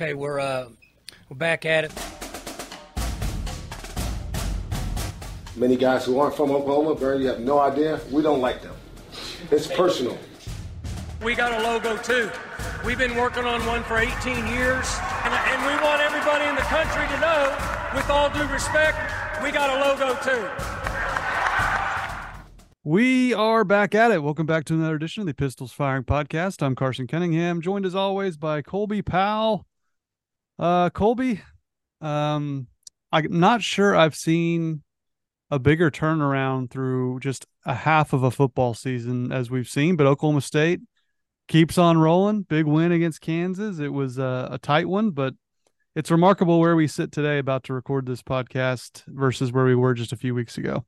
Okay, we're uh, we're back at it. Many guys who aren't from Oklahoma, Barry, you have no idea. We don't like them. It's personal. We got a logo too. We've been working on one for 18 years, and, and we want everybody in the country to know, with all due respect, we got a logo too. We are back at it. Welcome back to another edition of the Pistols Firing Podcast. I'm Carson Cunningham, joined as always by Colby Powell. Uh, Colby, um, I'm not sure I've seen a bigger turnaround through just a half of a football season as we've seen, but Oklahoma State keeps on rolling. Big win against Kansas. It was a, a tight one, but it's remarkable where we sit today about to record this podcast versus where we were just a few weeks ago.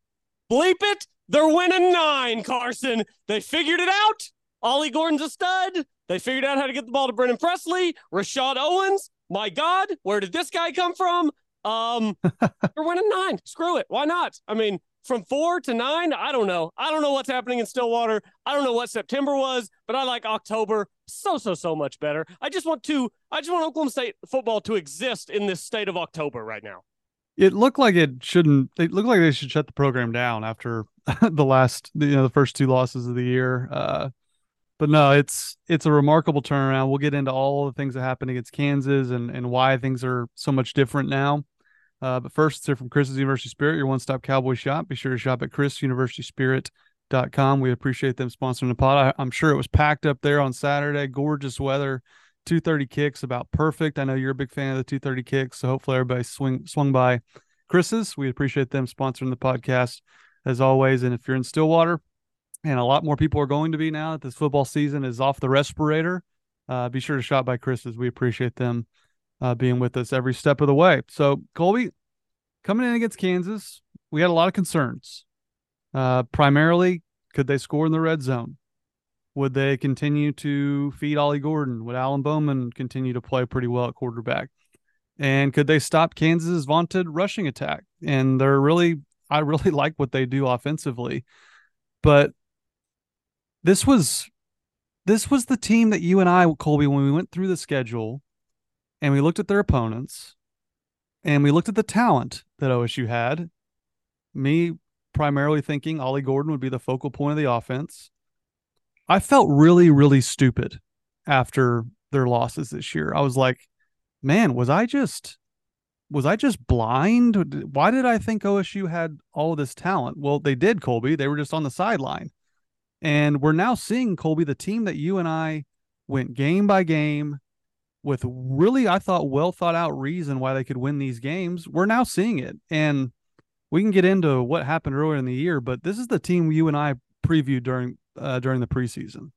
Bleep it. They're winning nine, Carson. They figured it out. Ollie Gordon's a stud. They figured out how to get the ball to Brennan Presley, Rashad Owens. My God, where did this guy come from? Um, they're winning nine. Screw it. Why not? I mean, from four to nine, I don't know. I don't know what's happening in Stillwater. I don't know what September was, but I like October so, so, so much better. I just want to, I just want Oklahoma State football to exist in this state of October right now. It looked like it shouldn't. It looked like they should shut the program down after the last, you know, the first two losses of the year. Uh, but no, it's it's a remarkable turnaround. We'll get into all the things that happened against Kansas and and why things are so much different now. Uh, but first, here from Chris's University Spirit, your one-stop cowboy shop. Be sure to shop at chrisuniversityspirit.com. We appreciate them sponsoring the pod. I, am sure it was packed up there on Saturday. Gorgeous weather. 230 kicks about perfect. I know you're a big fan of the 230 kicks, so hopefully everybody swing swung by Chris's. We appreciate them sponsoring the podcast as always. And if you're in Stillwater, and a lot more people are going to be now that this football season is off the respirator, uh, be sure to shop by Chris's. We appreciate them uh, being with us every step of the way. So Colby, coming in against Kansas, we had a lot of concerns. Uh, primarily, could they score in the red zone? Would they continue to feed Ollie Gordon? Would Alan Bowman continue to play pretty well at quarterback? And could they stop Kansas's vaunted rushing attack? And they're really, I really like what they do offensively. But this was, this was the team that you and I, Colby, when we went through the schedule and we looked at their opponents and we looked at the talent that OSU had. Me primarily thinking Ollie Gordon would be the focal point of the offense. I felt really, really stupid after their losses this year. I was like, man, was I just was I just blind? Why did I think OSU had all this talent? Well, they did, Colby. They were just on the sideline. And we're now seeing Colby, the team that you and I went game by game with really, I thought, well thought out reason why they could win these games. We're now seeing it. And we can get into what happened earlier in the year, but this is the team you and I previewed during uh, during the preseason.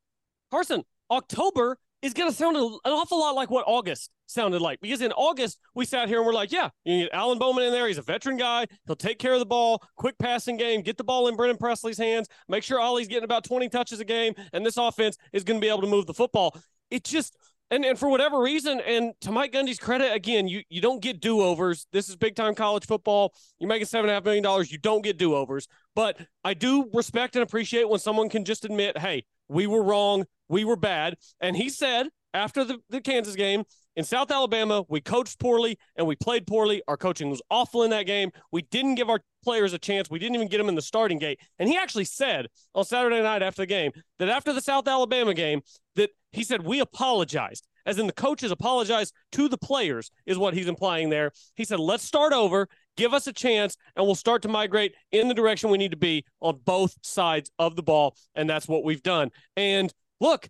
Carson, October is going to sound an awful lot like what August sounded like because in August we sat here and we're like, yeah, you get Alan Bowman in there. He's a veteran guy. He'll take care of the ball, quick passing game, get the ball in Brennan Presley's hands, make sure Ollie's getting about 20 touches a game, and this offense is going to be able to move the football. It just and and for whatever reason, and to Mike Gundy's credit, again, you you don't get do overs. This is big time college football. You're making seven and a half million dollars. You don't get do overs. But I do respect and appreciate when someone can just admit, hey, we were wrong, we were bad. And he said after the, the Kansas game in South Alabama, we coached poorly and we played poorly. Our coaching was awful in that game. We didn't give our players a chance. We didn't even get them in the starting gate. And he actually said on Saturday night after the game that after the South Alabama game, that he said, We apologized, as in the coaches apologized to the players, is what he's implying there. He said, Let's start over, give us a chance, and we'll start to migrate in the direction we need to be on both sides of the ball. And that's what we've done. And look,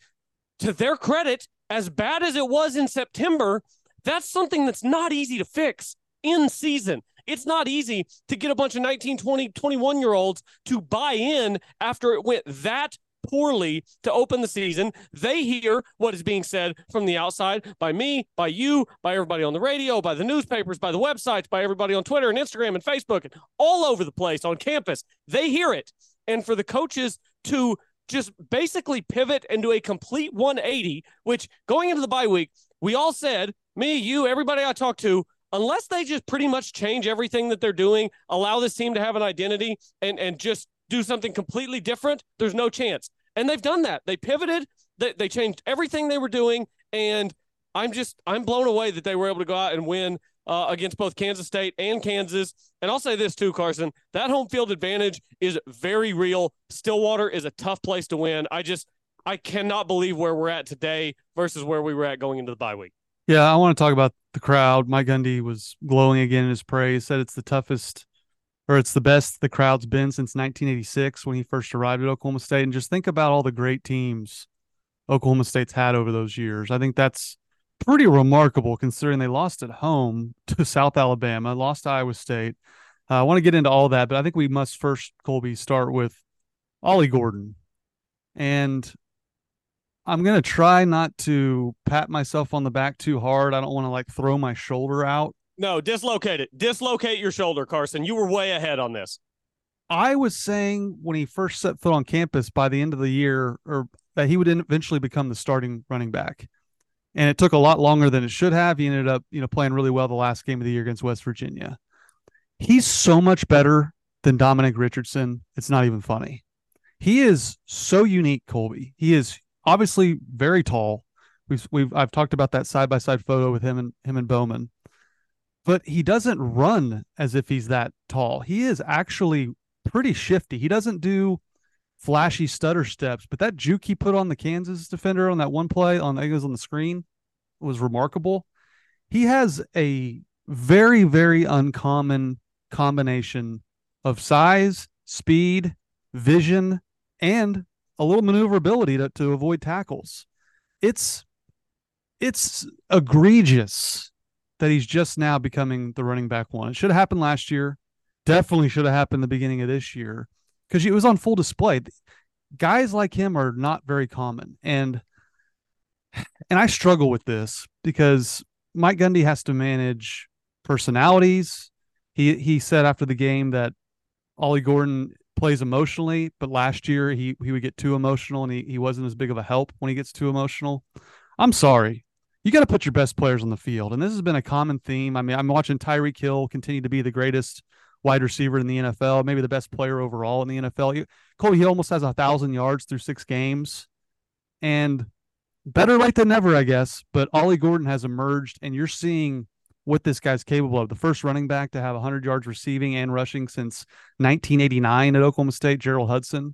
to their credit, as bad as it was in September, that's something that's not easy to fix in season. It's not easy to get a bunch of 19, 20, 21 year olds to buy in after it went that poorly to open the season. They hear what is being said from the outside by me, by you, by everybody on the radio, by the newspapers, by the websites, by everybody on Twitter and Instagram and Facebook and all over the place on campus. They hear it. And for the coaches to just basically pivot do a complete 180, which going into the bye week, we all said, me, you, everybody I talked to, unless they just pretty much change everything that they're doing, allow this team to have an identity and, and just do something completely different, there's no chance. And they've done that. They pivoted, they, they changed everything they were doing. And I'm just I'm blown away that they were able to go out and win uh, against both Kansas State and Kansas. And I'll say this too, Carson, that home field advantage is very real. Stillwater is a tough place to win. I just I cannot believe where we're at today versus where we were at going into the bye week. Yeah, I want to talk about the crowd. Mike Gundy was glowing again in his praise. Said it's the toughest, or it's the best the crowd's been since 1986 when he first arrived at Oklahoma State. And just think about all the great teams Oklahoma State's had over those years. I think that's pretty remarkable considering they lost at home to South Alabama, lost to Iowa State. Uh, I want to get into all that, but I think we must first, Colby, start with Ollie Gordon. And I'm going to try not to pat myself on the back too hard. I don't want to like throw my shoulder out. No, dislocate it. Dislocate your shoulder, Carson. You were way ahead on this. I was saying when he first set foot on campus by the end of the year, or that he would eventually become the starting running back. And it took a lot longer than it should have. He ended up, you know, playing really well the last game of the year against West Virginia. He's so much better than Dominic Richardson. It's not even funny. He is so unique, Colby. He is obviously very tall. We've we've I've talked about that side by side photo with him and him and Bowman. But he doesn't run as if he's that tall. He is actually pretty shifty. He doesn't do flashy stutter steps, but that juke he put on the Kansas defender on that one play on it was on the screen was remarkable. He has a very, very uncommon combination of size, speed, vision, and a little maneuverability to, to avoid tackles. It's it's egregious that he's just now becoming the running back one. It should have happened last year. Definitely should have happened the beginning of this year because it was on full display. Guys like him are not very common, and and I struggle with this because Mike Gundy has to manage personalities. He he said after the game that Ollie Gordon plays emotionally, but last year he he would get too emotional and he, he wasn't as big of a help when he gets too emotional. I'm sorry. You got to put your best players on the field. And this has been a common theme. I mean, I'm watching Tyreek Hill continue to be the greatest wide receiver in the NFL, maybe the best player overall in the NFL. Colby he almost has a thousand yards through six games. And better late than never, I guess. But Ollie Gordon has emerged, and you're seeing what this guy's capable of. The first running back to have 100 yards receiving and rushing since 1989 at Oklahoma State, Gerald Hudson.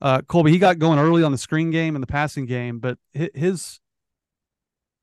Uh, Colby, he got going early on the screen game and the passing game, but his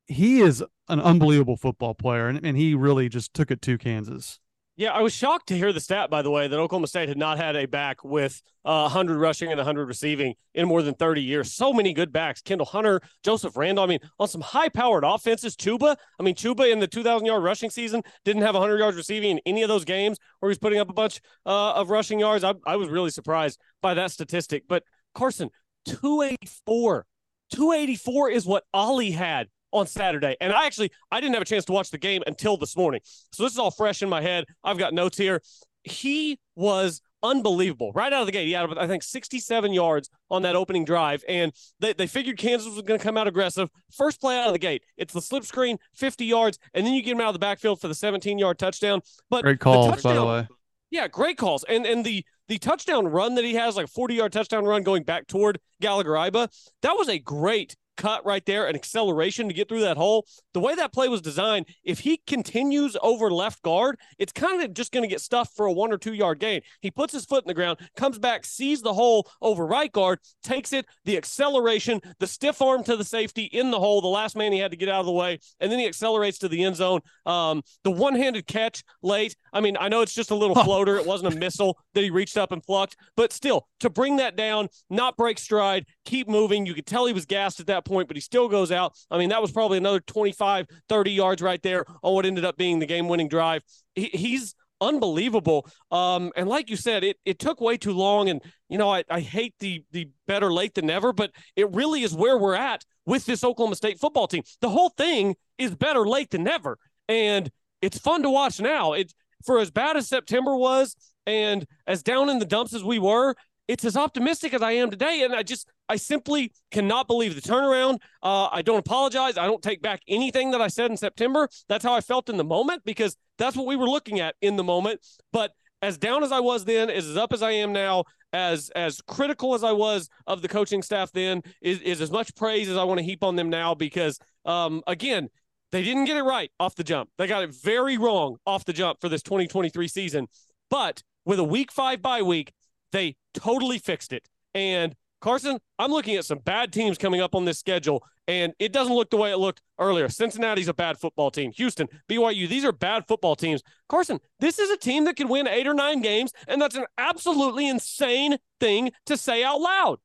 he is an unbelievable football player, and, and he really just took it to Kansas. Yeah, I was shocked to hear the stat, by the way, that Oklahoma State had not had a back with uh, 100 rushing and 100 receiving in more than 30 years. So many good backs. Kendall Hunter, Joseph Randle. I mean, on some high powered offenses, Chuba. I mean, Chuba in the 2,000 yard rushing season didn't have 100 yards receiving in any of those games where he's putting up a bunch uh, of rushing yards. I, I was really surprised by that statistic. But Carson, 284. 284 is what Ollie had on Saturday. And I actually I didn't have a chance to watch the game until this morning. So this is all fresh in my head. I've got notes here. He was unbelievable right out of the gate. He had, I think, 67 yards on that opening drive. And they, they figured Kansas was going to come out aggressive. First play out of the gate, it's the slip screen, 50 yards, and then you get him out of the backfield for the 17 yard touchdown. But great calls, by the way. Yeah, great calls. And and the the touchdown run that he has, like 40 yard touchdown run going back toward Gallagher Iba, that was a great cut right there, an acceleration to get through that hole. The way that play was designed, if he continues over left guard, it's kind of just going to get stuffed for a one or two yard gain. He puts his foot in the ground, comes back, sees the hole over right guard, takes it, the acceleration, the stiff arm to the safety in the hole, the last man he had to get out of the way, and then he accelerates to the end zone. Um, the one handed catch late, I mean, I know it's just a little floater. It wasn't a missile that he reached up and plucked, but still, to bring that down, not break stride, keep moving. You could tell he was gassed at that point, but he still goes out. I mean, that was probably another 25, 30 yards right there on what ended up being the game winning drive. He, he's unbelievable. Um, and like you said, it, it took way too long. And, you know, I, I hate the, the better late than never, but it really is where we're at with this Oklahoma State football team. The whole thing is better late than never. And it's fun to watch now. It's for as bad as September was and as down in the dumps as we were, it's as optimistic as I am today. And I just, I simply cannot believe the turnaround. Uh, I don't apologize. I don't take back anything that I said in September. That's how I felt in the moment because that's what we were looking at in the moment. But as down as I was then, as up as I am now, as as critical as I was of the coaching staff then, is, is as much praise as I want to heap on them now because, um, again, They didn't get it right off the jump. They got it very wrong off the jump for this 2023 season. But with a week five bye week, they totally fixed it. And Carson, I'm looking at some bad teams coming up on this schedule, and it doesn't look the way it looked earlier. Cincinnati's a bad football team. Houston, BYU, these are bad football teams. Carson, this is a team that can win eight or nine games, and that's an absolutely insane thing to say out loud.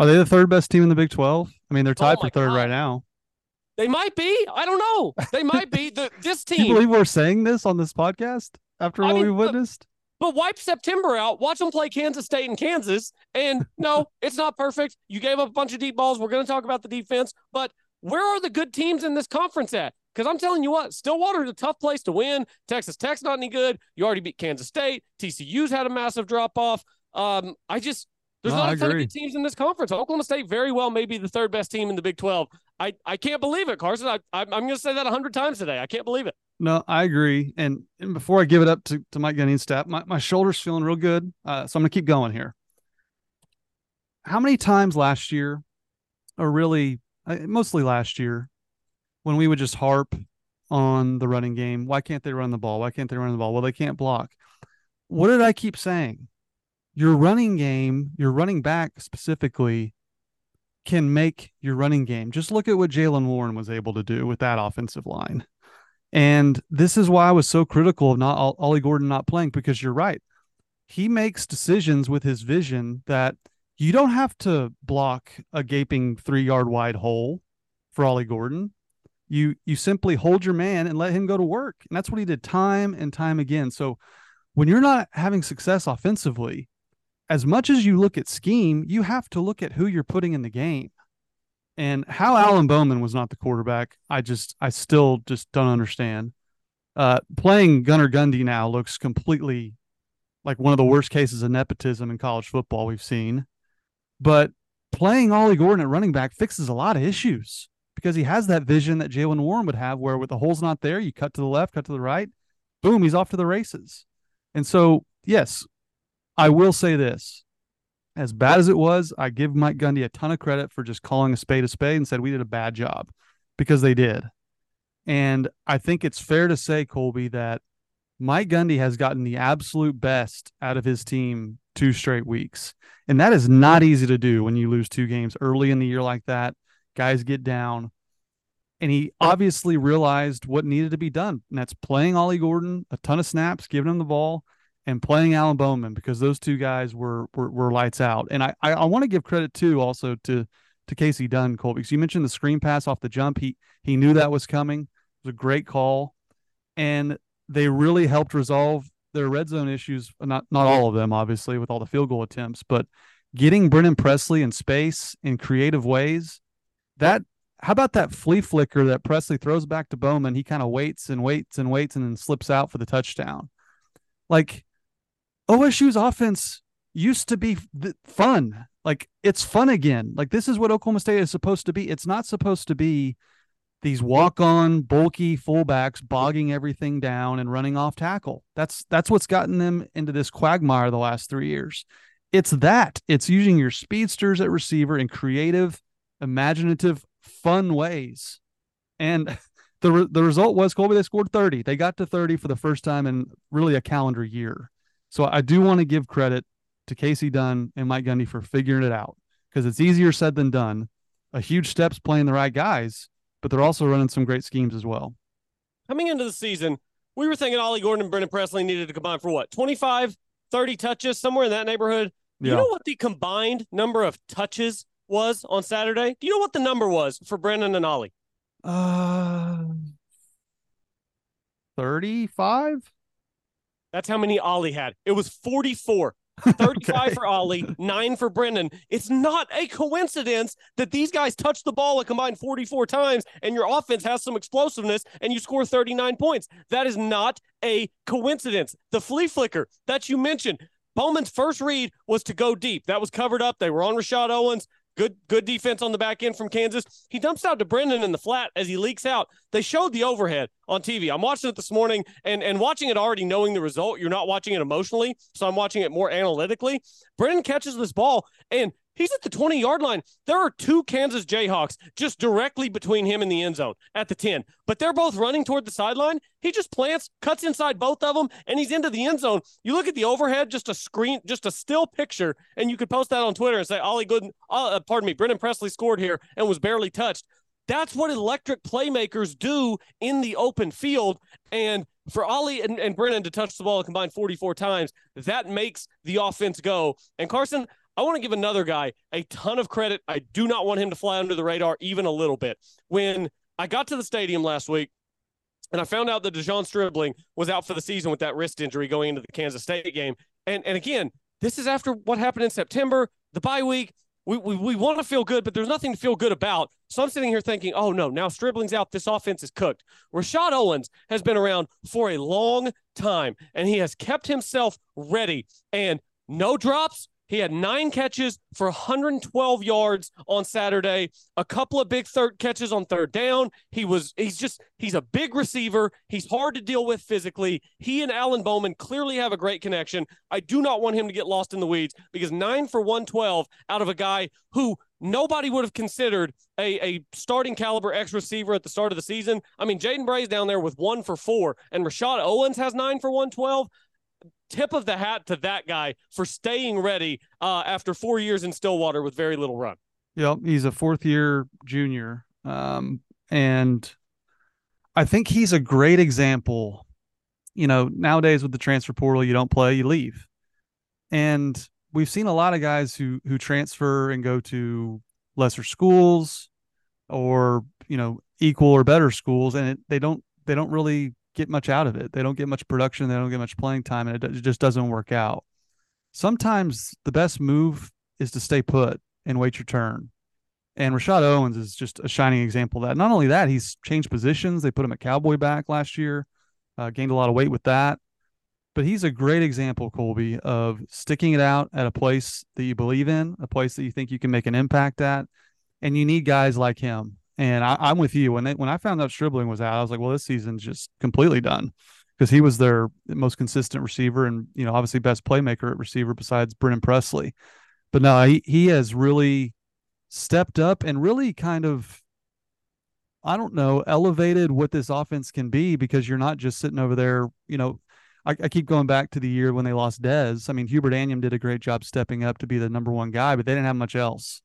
Are they the third best team in the Big 12? I mean, they're oh tied Oh for third God. right now. They might be. I don't know. They might be. The, this Do you team, believe we're saying this on this podcast after I what mean, we witnessed? But wipe September out. Watch them play Kansas State and Kansas. And no, it's not perfect. You gave up a bunch of deep balls. We're going to talk about the defense, but where are the good teams in this conference at? Because I'm telling you what, Stillwater's a tough place to win. Texas Tech's not any good. You already beat Kansas State. TCU's had a massive drop off. Um, I just there's No, not I a ton of good teams in this conference. Oklahoma State very well may be the third best team in the Big 12. I, I can't believe it, Carson. I, I, I'm going to say that a hundred times today. I can't believe it. No, I agree. And, and before I give it up to, to Mike Gundy and staff, my, my shoulder's feeling real good. Uh, so I'm going to keep going here. How many times last year, or really uh, mostly last year, when we would just harp on the running game? Why can't they run the ball? Why can't they run the ball? Well, they can't block. What did I keep saying? Your running game, your running back specifically, can make your running game. Just look at what Jaylen Warren was able to do with that offensive line. And this is why I was so critical of not Ollie Gordon not playing because you're right. He makes decisions with his vision that you don't have to block a gaping three yard wide hole for Ollie Gordon. You you simply hold your man and let him go to work. And that's what he did time and time again. So when you're not having success offensively, as much as you look at scheme, you have to look at who you're putting in the game. And how Alan Bowman was not the quarterback, I just, I still just don't understand. Uh, playing Gunnar Gundy now looks completely like one of the worst cases of nepotism in college football we've seen. But playing Ollie Gordon at running back fixes a lot of issues because he has that vision that Jaylen Warren would have, where with the hole's not there, you cut to the left, cut to the right, boom, he's off to the races. And so, yes, I will say this as bad as it was, I give Mike Gundy a ton of credit for just calling a spade a spade and said we did a bad job because they did. And I think it's fair to say, Colby, that Mike Gundy has gotten the absolute best out of his team two straight weeks. And that is not easy to do when you lose two games early in the year like that. Guys get down. And he obviously realized what needed to be done. And that's playing Ollie Gordon a ton of snaps, giving him the ball, and playing Alan Bowman because those two guys were were, were lights out. And I I, I want to give credit too also to to Kasey Dunn, Colby, because you mentioned the screen pass off the jump. He he knew that was coming. It was a great call, and they really helped resolve their red zone issues. Not not all of them, obviously, with all the field goal attempts, but getting Brennan Presley in space in creative ways. That how about that flea flicker that Presley throws back to Bowman? He kind of waits and waits and waits and then slips out for the touchdown. Like OSU's offense used to be fun. Like it's fun again. Like this is what Oklahoma State is supposed to be. It's not supposed to be these walk-on bulky fullbacks bogging everything down and running off tackle. That's that's what's gotten them into this quagmire the last 3 years. It's that. It's using your speedsters at receiver in creative, imaginative, fun ways. And the re- the result was Colby they scored 30. They got to 30 for the first time in really a calendar year. So I do want to give credit to Kasey Dunn and Mike Gundy for figuring it out because it's easier said than done. A huge steps playing the right guys, but they're also running some great schemes as well. coming into the season, we were thinking Ollie Gordon and Brennan Presley needed to combine for what, 25, 30 touches, somewhere in that neighborhood. Do Yeah. You know what the combined number of touches was on Saturday? Do you know what the number was for Brennan and Ollie? Uh 35? That's how many Ollie had. It was 44. 35 Okay. for Ollie, nine for Brennan. It's not a coincidence that these guys touch the ball a combined 44 times and your offense has some explosiveness and you score 39 points. That is not a coincidence. The flea flicker that you mentioned, Bowman's first read was to go deep. That was covered up. They were on Rashad Owens. Good, good defense on the back end from Kansas. He dumps out to Brennan in the flat as he leaks out. They showed the overhead on TV. I'm watching it this morning and and watching it already knowing the result. You're not watching it emotionally, so I'm watching it more analytically. Brennan catches this ball and He's at the 20 yard line. There are two Kansas Jayhawks just directly between him and the end zone at the 10, but they're both running toward the sideline. He just plants, cuts inside both of them, and he's into the end zone. You look at the overhead, just a screen, just a still picture, and you could post that on Twitter and say, Ollie Gooden, uh, pardon me, Brennan Presley scored here and was barely touched. That's what electric playmakers do in the open field. And for Ollie and, and Brennan to touch the ball combined 44 times, that makes the offense go. And Carson, I want to give another guy a ton of credit. I do not want him to fly under the radar even a little bit. When I got to the stadium last week, and I found out that De'Zhaun Stribling was out for the season with that wrist injury going into the Kansas State game. And and again, this is after what happened in September, the bye week. We, we, we want to feel good, but there's nothing to feel good about. So I'm sitting here thinking, oh no, now Stribling's out. This offense is cooked. Rashad Owens has been around for a long time, and he has kept himself ready. And no drops, he had nine catches for 112 yards on Saturday, a couple of big third catches on third down. He was, he's just, he's a big receiver. He's hard to deal with physically. He and Alan Bowman clearly have a great connection. I do not want him to get lost in the weeds because nine for 112 out of a guy who nobody would have considered a, a starting caliber X receiver at the start of the season. I mean, Jaden Bray's down there with one for four, and Rashad Owens has nine for 112 tip of the hat to that guy for staying ready uh, after four years in Stillwater with very little run. Yep, he's a fourth year junior, um, and I think he's a great example. You know, nowadays with the transfer portal, you don't play, you leave, and we've seen a lot of guys who who transfer and go to lesser schools or you know equal or better schools, and it, they don't they don't really get much out of it. They don't get much production. They don't get much playing time, and it, it just doesn't work out. Sometimes the best move is to stay put and wait your turn. And Rashad Owens is just a shining example of that. Not only that, he's changed positions. They put him at cowboy back last year, uh, gained a lot of weight with that. But he's a great example, Colby, of sticking it out at a place that you believe in, a place that you think you can make an impact at. And you need guys like him and I, am with you. When they, when I found out Stribling was out, I was like, well, this season's just completely done because he was their most consistent receiver and you know obviously best playmaker at receiver besides Brennan Presley. But no, he he has really stepped up and really kind of I don't know elevated what this offense can be because you're not just sitting over there. You know, I, I keep going back to the year when they lost Dez. I mean, Hubert Anyiam did a great job stepping up to be the number one guy, but they didn't have much else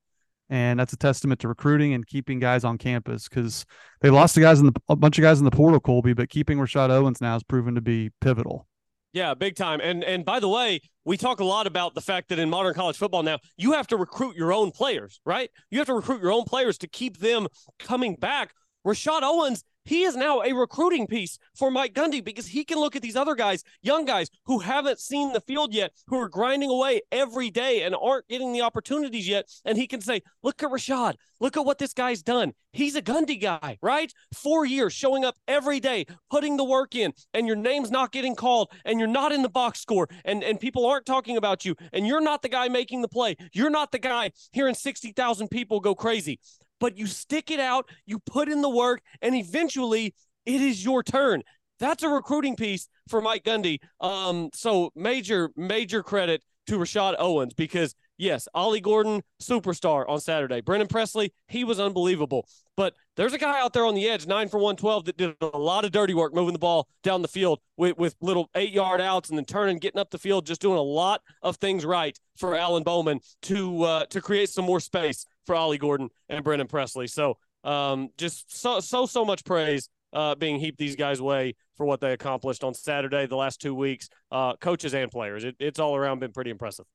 and that's a testament to recruiting and keeping guys on campus because they lost the guys in the a bunch of guys in the portal, Colby, but keeping Rashad Owens now has proven to be pivotal. Yeah, big time. And and by the way, we talk a lot about the fact that in modern college football now, you have to recruit your own players, right? You have to recruit your own players to keep them coming back. Rashad Owens he is now a recruiting piece for Mike Gundy because he can look at these other guys, young guys who haven't seen the field yet, who are grinding away every day and aren't getting the opportunities yet. And he can say, Look at Rashad. Look at what this guy's done. He's a Gundy guy, right? Four years showing up every day, putting the work in, and your name's not getting called, and you're not in the box score, and, and people aren't talking about you, and you're not the guy making the play. You're not the guy hearing 60,000 people go crazy but you stick it out, you put in the work, and eventually it is your turn. That's a recruiting piece for Mike Gundy. Um, so major, major credit to Rashad Owens because yes, Ollie Gordon, superstar on Saturday. Brennan Presley, he was unbelievable. But there's a guy out there on the edge, nine for 112, that did a lot of dirty work moving the ball down the field with, with little eight yard outs and then turning, getting up the field, just doing a lot of things right for Alan Bowman to uh, to create some more space for Ollie Gordon and Brennan Presley. So um, just so so so much praise uh, being heaped these guys' way for what they accomplished on Saturday, the last two weeks, uh, coaches and players. It, it's all around been pretty impressive.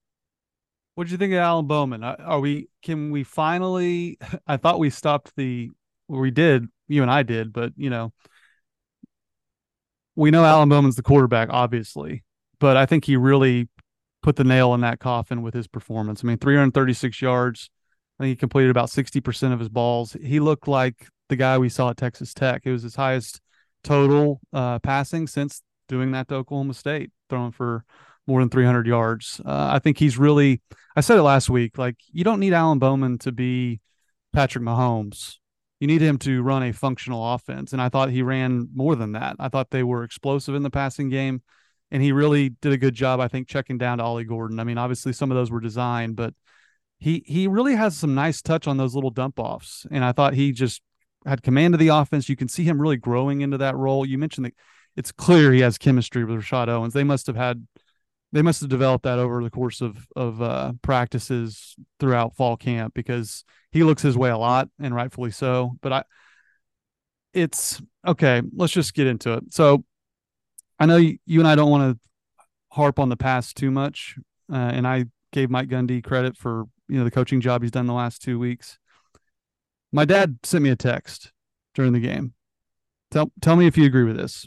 What did you think of Alan Bowman? Uh, are we? Can we finally? I thought we stopped the. We did. You and I did, but you know, we know Alan Bowman's the quarterback, obviously, but I think he really put the nail in that coffin with his performance. I mean, 336 yards, I think he completed about 60% of his balls. He looked like the guy we saw at Texas Tech. It was his highest total uh, passing since doing that to Oklahoma State, throwing for more than 300 yards. Uh, I think he's really, I said it last week, like you don't need Alan Bowman to be Patrick Mahomes. You need him to run a functional offense. And I thought he ran more than that. I thought they were explosive in the passing game. And he really did a good job, I think, checking down to Ollie Gordon. I mean, obviously some of those were designed, but he he really has some nice touch on those little dump offs, and I thought he just had command of the offense. You can see him really growing into that role. You mentioned that it's clear he has chemistry with Rashad Owens. They must have had they must have developed that over the course of of uh, practices throughout fall camp because he looks his way a lot and rightfully so. But I, it's okay. Let's just get into it. So I know you, and I don't want to harp on the past too much, uh, and I gave Mike Gundy credit for you know the coaching job he's done the last two weeks. My dad sent me a text during the game. Tell tell me if you agree with this.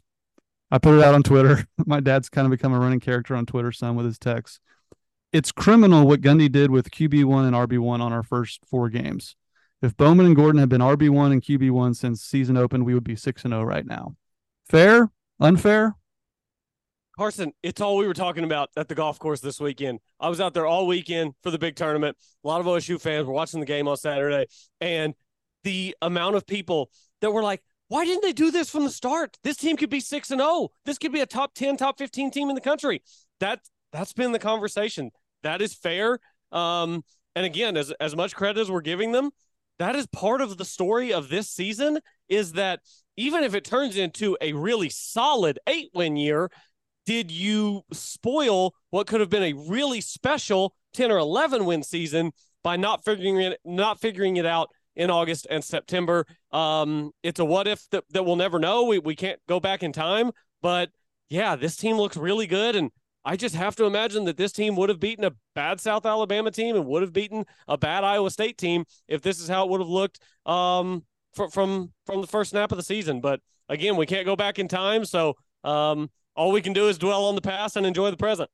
I put it out on Twitter. My dad's kind of become a running character on Twitter, some with his texts. It's criminal what Gundy did with QB1 and RB1 on our first four games. If Bowman and Gordon had been RB1 and QB1 since season opened, we would be 6 and 0 right now. Fair? Unfair? Carson, it's all we were talking about at the golf course this weekend. I was out there all weekend for the big tournament. A lot of OSU fans were watching the game on Saturday, and the amount of people that were like, why didn't they do this from the start? This team could be 6 and 0. This could be a top 10, top 15 team in the country. That that's been the conversation. That is fair. Um, and again, as as much credit as we're giving them, that is part of the story of this season is that even if it turns into a really solid 8-win year, did you spoil what could have been a really special 10 or 11 win season by not figuring it not figuring it out in August and September. Um, it's a what if that, that we'll never know. We, we can't go back in time. But yeah, this team looks really good. And I just have to imagine that this team would have beaten a bad South Alabama team and would have beaten a bad Iowa State team if this is how it would have looked um, from, from, from the first snap of the season. But again, we can't go back in time. So um, all we can do is dwell on the past and enjoy the present.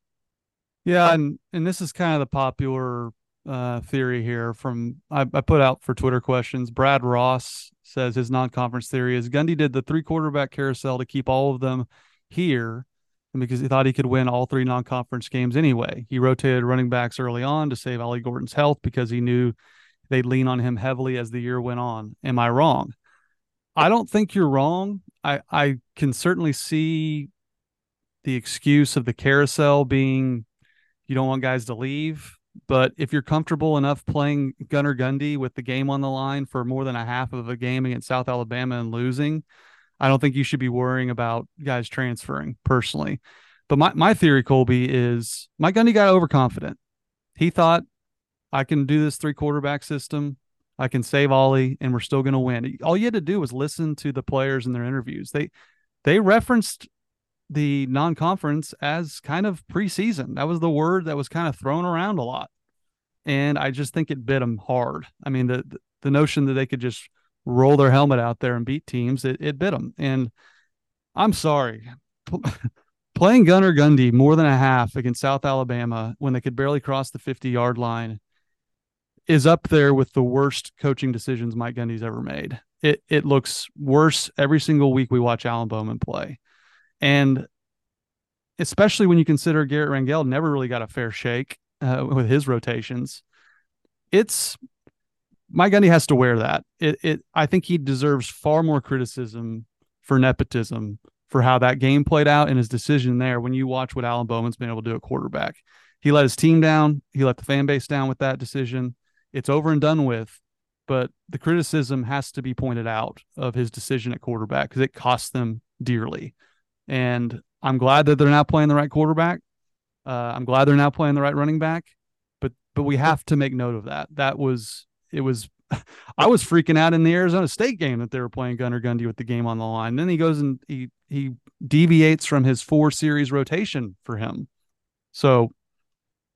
Yeah, and and this is kind of the popular uh, theory here from I, I, put out for Twitter questions. Brad Ross says his non-conference theory is Gundy did the three quarterback carousel to keep all of them here, and because he thought he could win all three non-conference games anyway. He rotated running backs early on to save Ollie Gordon's health because he knew they'd lean on him heavily as the year went on. Am I wrong? I don't think you're wrong. I I can certainly see the excuse of the carousel being you don't want guys to leave but if you're comfortable enough playing Gunnar Gundy with the game on the line for more than a half of a game against South Alabama and losing, I don't think you should be worrying about guys transferring personally. But my, my theory, Colby, is Mike Gundy got overconfident. He thought, I can do this three quarterback system. I can save Ollie, and we're still going to win. All you had to do was listen to the players in their interviews. They they referenced the non-conference as kind of preseason. That was the word that was kind of thrown around a lot, and I just think it bit them hard. I mean, the the notion that they could just roll their helmet out there and beat teams, it, it bit them. And I'm sorry, playing Gunnar Gundy more than a half against South Alabama when they could barely cross the 50 yard line is up there with the worst coaching decisions Mike Gundy's ever made. It it looks worse every single week we watch Alan Bowman play. And especially when you consider Garrett Rangel never really got a fair shake uh, with his rotations, it's Mike Gundy has to wear that. It, it, I think he deserves far more criticism for nepotism for how that game played out and his decision there. When you watch what Alan Bowman's been able to do at quarterback, he let his team down. He let the fan base down with that decision. It's over and done with. But the criticism has to be pointed out of his decision at quarterback because it cost them dearly. And I'm glad that they're now playing the right quarterback. Uh, I'm glad they're now playing the right running back. But but we have to make note of that. That was it was I was freaking out in the Arizona State game that they were playing Gunnar Gundy with the game on the line. then he goes and he he deviates from his four series rotation for him. So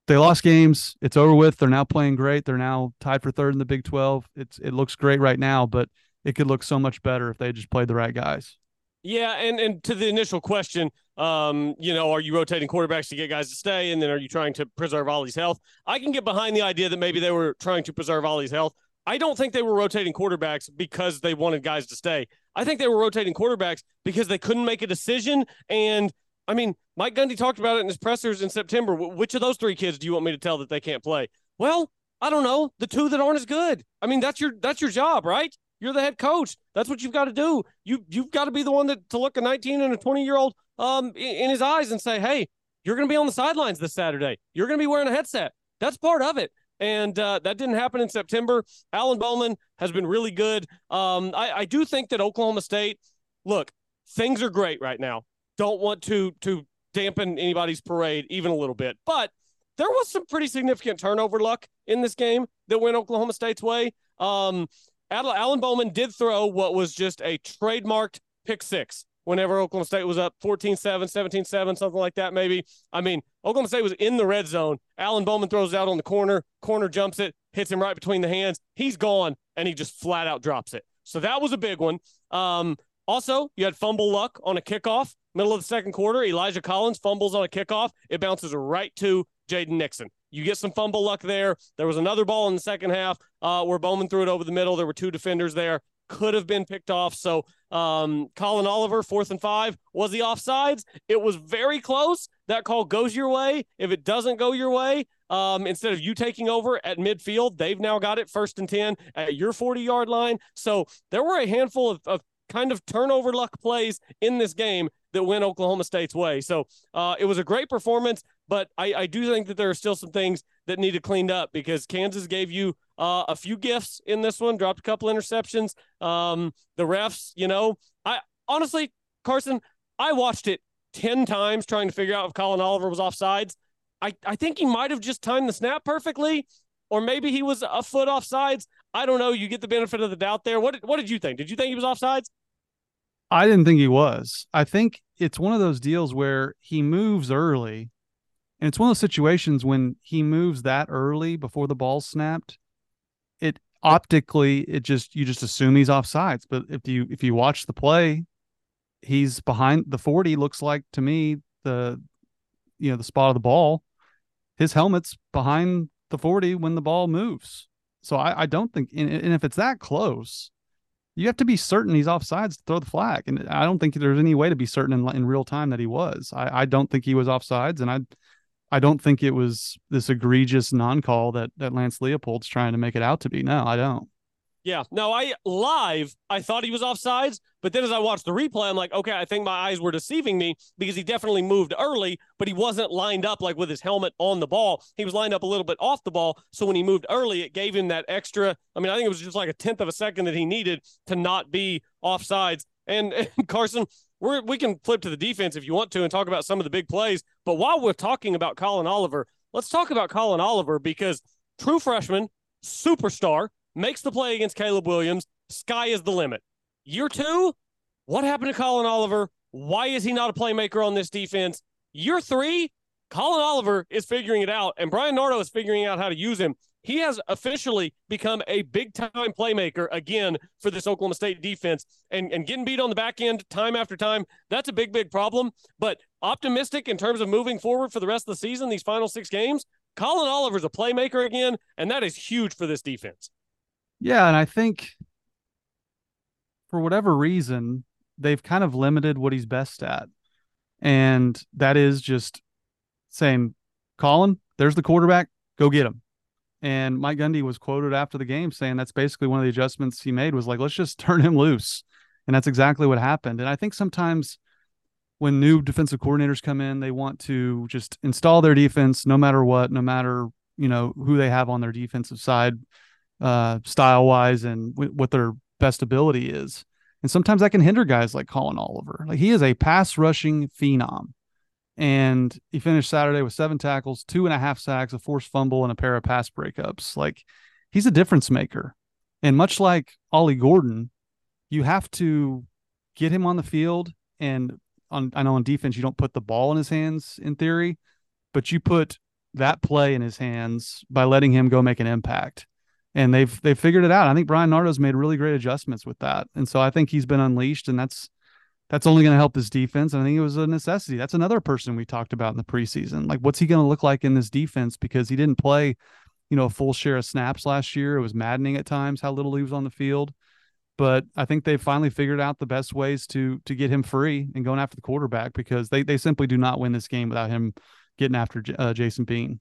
they lost games. It's over with. They're now playing great. They're now tied for third in the Big 12. It's it looks great right now, but it could look so much better if they just played the right guys. Yeah, and and to the initial question, um, you know, are you rotating quarterbacks to get guys to stay, and then are you trying to preserve Ollie's health? I can get behind the idea that maybe they were trying to preserve Ollie's health. I don't think they were rotating quarterbacks because they wanted guys to stay. I think they were rotating quarterbacks because they couldn't make a decision. And I mean, Mike Gundy talked about it in his pressers in September. Which of those three kids do you want me to tell that they can't play? Well, I don't know. The two that aren't as good. I mean, that's your that's your job, right? You're the head coach. That's what you've got to do. You you've got to be the one that to look a 19 and a 20 year old um in, his eyes and say, hey, you're going to be on the sidelines this Saturday. You're going to be wearing a headset. That's part of it. and uh, that didn't happen in September. Alan Bowman has been really good. Um, I, I do think that Oklahoma State, look, things are great right now. Don't want to to dampen anybody's parade even a little bit, but there was some pretty significant turnover luck in this game that went Oklahoma State's way. Um, Alan Bowman did throw what was just a trademarked pick six whenever Oklahoma State was up 14 7, 17 7, something like that, maybe. I mean, Oklahoma State was in the red zone. Alan Bowman throws out on the corner, corner jumps it, hits him right between the hands. He's gone, and he just flat out drops it. So that was a big one. Um, also, you had fumble luck on a kickoff, middle of the second quarter. Elijah Collins fumbles on a kickoff. It bounces right to Jaden Nixon. You get some fumble luck there. There was another ball in the second half uh, where Bowman threw it over the middle. There were two defenders there could have been picked off. So um, Collin Oliver, fourth and five, was the offsides. It was very close. That call goes your way. If it doesn't go your way, um, instead of you taking over at midfield, they've now got it first and 10 at your 40 yard line. So there were a handful of, of kind of turnover luck plays in this game that went Oklahoma State's way. So uh, it was a great performance, but I, I, do think that there are still some things that need to cleaned up because Kansas gave you uh, a few gifts in this one, dropped a couple interceptions. Um, the refs, you know, I honestly, Carson, I watched it 10 times trying to figure out if Collin Oliver was offsides. I, I think he might have just timed the snap perfectly, or maybe he was a foot offsides. I don't know. You get the benefit of the doubt there. What, what did you think? Did you think he was offsides? I didn't think he was. I think it's one of those deals where he moves early. And it's one of those situations when he moves that early before the ball snapped, it optically it just you just assume he's offsides. But if you if you watch the play, he's behind the 40 looks like to me the you know the spot of the ball. His helmet's behind the 40 when the ball moves. So I, I don't think and, and if it's that close, you have to be certain he's offsides to throw the flag. And I don't think there's any way to be certain in, in real time that he was. I, I don't think he was offsides, and I I don't think it was this egregious non-call that that Lance Leipold's trying to make it out to be. No, I don't. Yeah. No, I live, I thought he was offsides, but then as I watched the replay, I'm like, okay, I think my eyes were deceiving me because he definitely moved early, but he wasn't lined up like with his helmet on the ball. He was lined up a little bit off the ball. So when he moved early, it gave him that extra. I mean, I think it was just like a tenth of a second that he needed to not be offsides. And, and Carson, we're, we can flip to the defense if you want to and talk about some of the big plays. But while we're talking about Collin Oliver, let's talk about Collin Oliver because true freshman, superstar, makes the play against Caleb Williams. Sky is the limit. Year two, what happened to Collin Oliver? Why is he not a playmaker on this defense? Year three, Collin Oliver is figuring it out, and Bryan Nardo is figuring out how to use him. He has officially become a big time playmaker again for this Oklahoma State defense. And, and getting beat on the back end time after time, that's a big, big problem. But optimistic in terms of moving forward for the rest of the season, these final six games, Collin Oliver's a playmaker again, and that is huge for this defense. Yeah, and I think for whatever reason, they've kind of limited what he's best at. And that is just saying, Collin, there's the quarterback, go get him. And Mike Gundy was quoted after the game saying that's basically one of the adjustments he made was like, let's just turn him loose. And that's exactly what happened. And I think sometimes when new defensive coordinators come in, they want to just install their defense no matter what, no matter, you know, who they have on their defensive side uh, style wise and w- what their best ability is. And sometimes that can hinder guys like Collin Oliver. Like he is a pass rushing phenom. And he finished Saturday with seven tackles, two and a half sacks, a forced fumble, and a pair of pass breakups. Like he's a difference maker. And much like Ollie Gordon, you have to get him on the field. And on I know on defense you don't put the ball in his hands in theory, but you put that play in his hands by letting him go make an impact and they've they've figured it out. I think Bryan Nardo's made really great adjustments with that, and so I think he's been unleashed, and that's that's only going to help his defense. And I think it was a necessity. That's another person we talked about in the preseason. Like, what's he going to look like in this defense? Because he didn't play, you know, a full share of snaps last year. It was maddening at times how little he was on the field. But I think they've finally figured out the best ways to to get him free and going after the quarterback because they they simply do not win this game without him getting after uh, Jason Bean.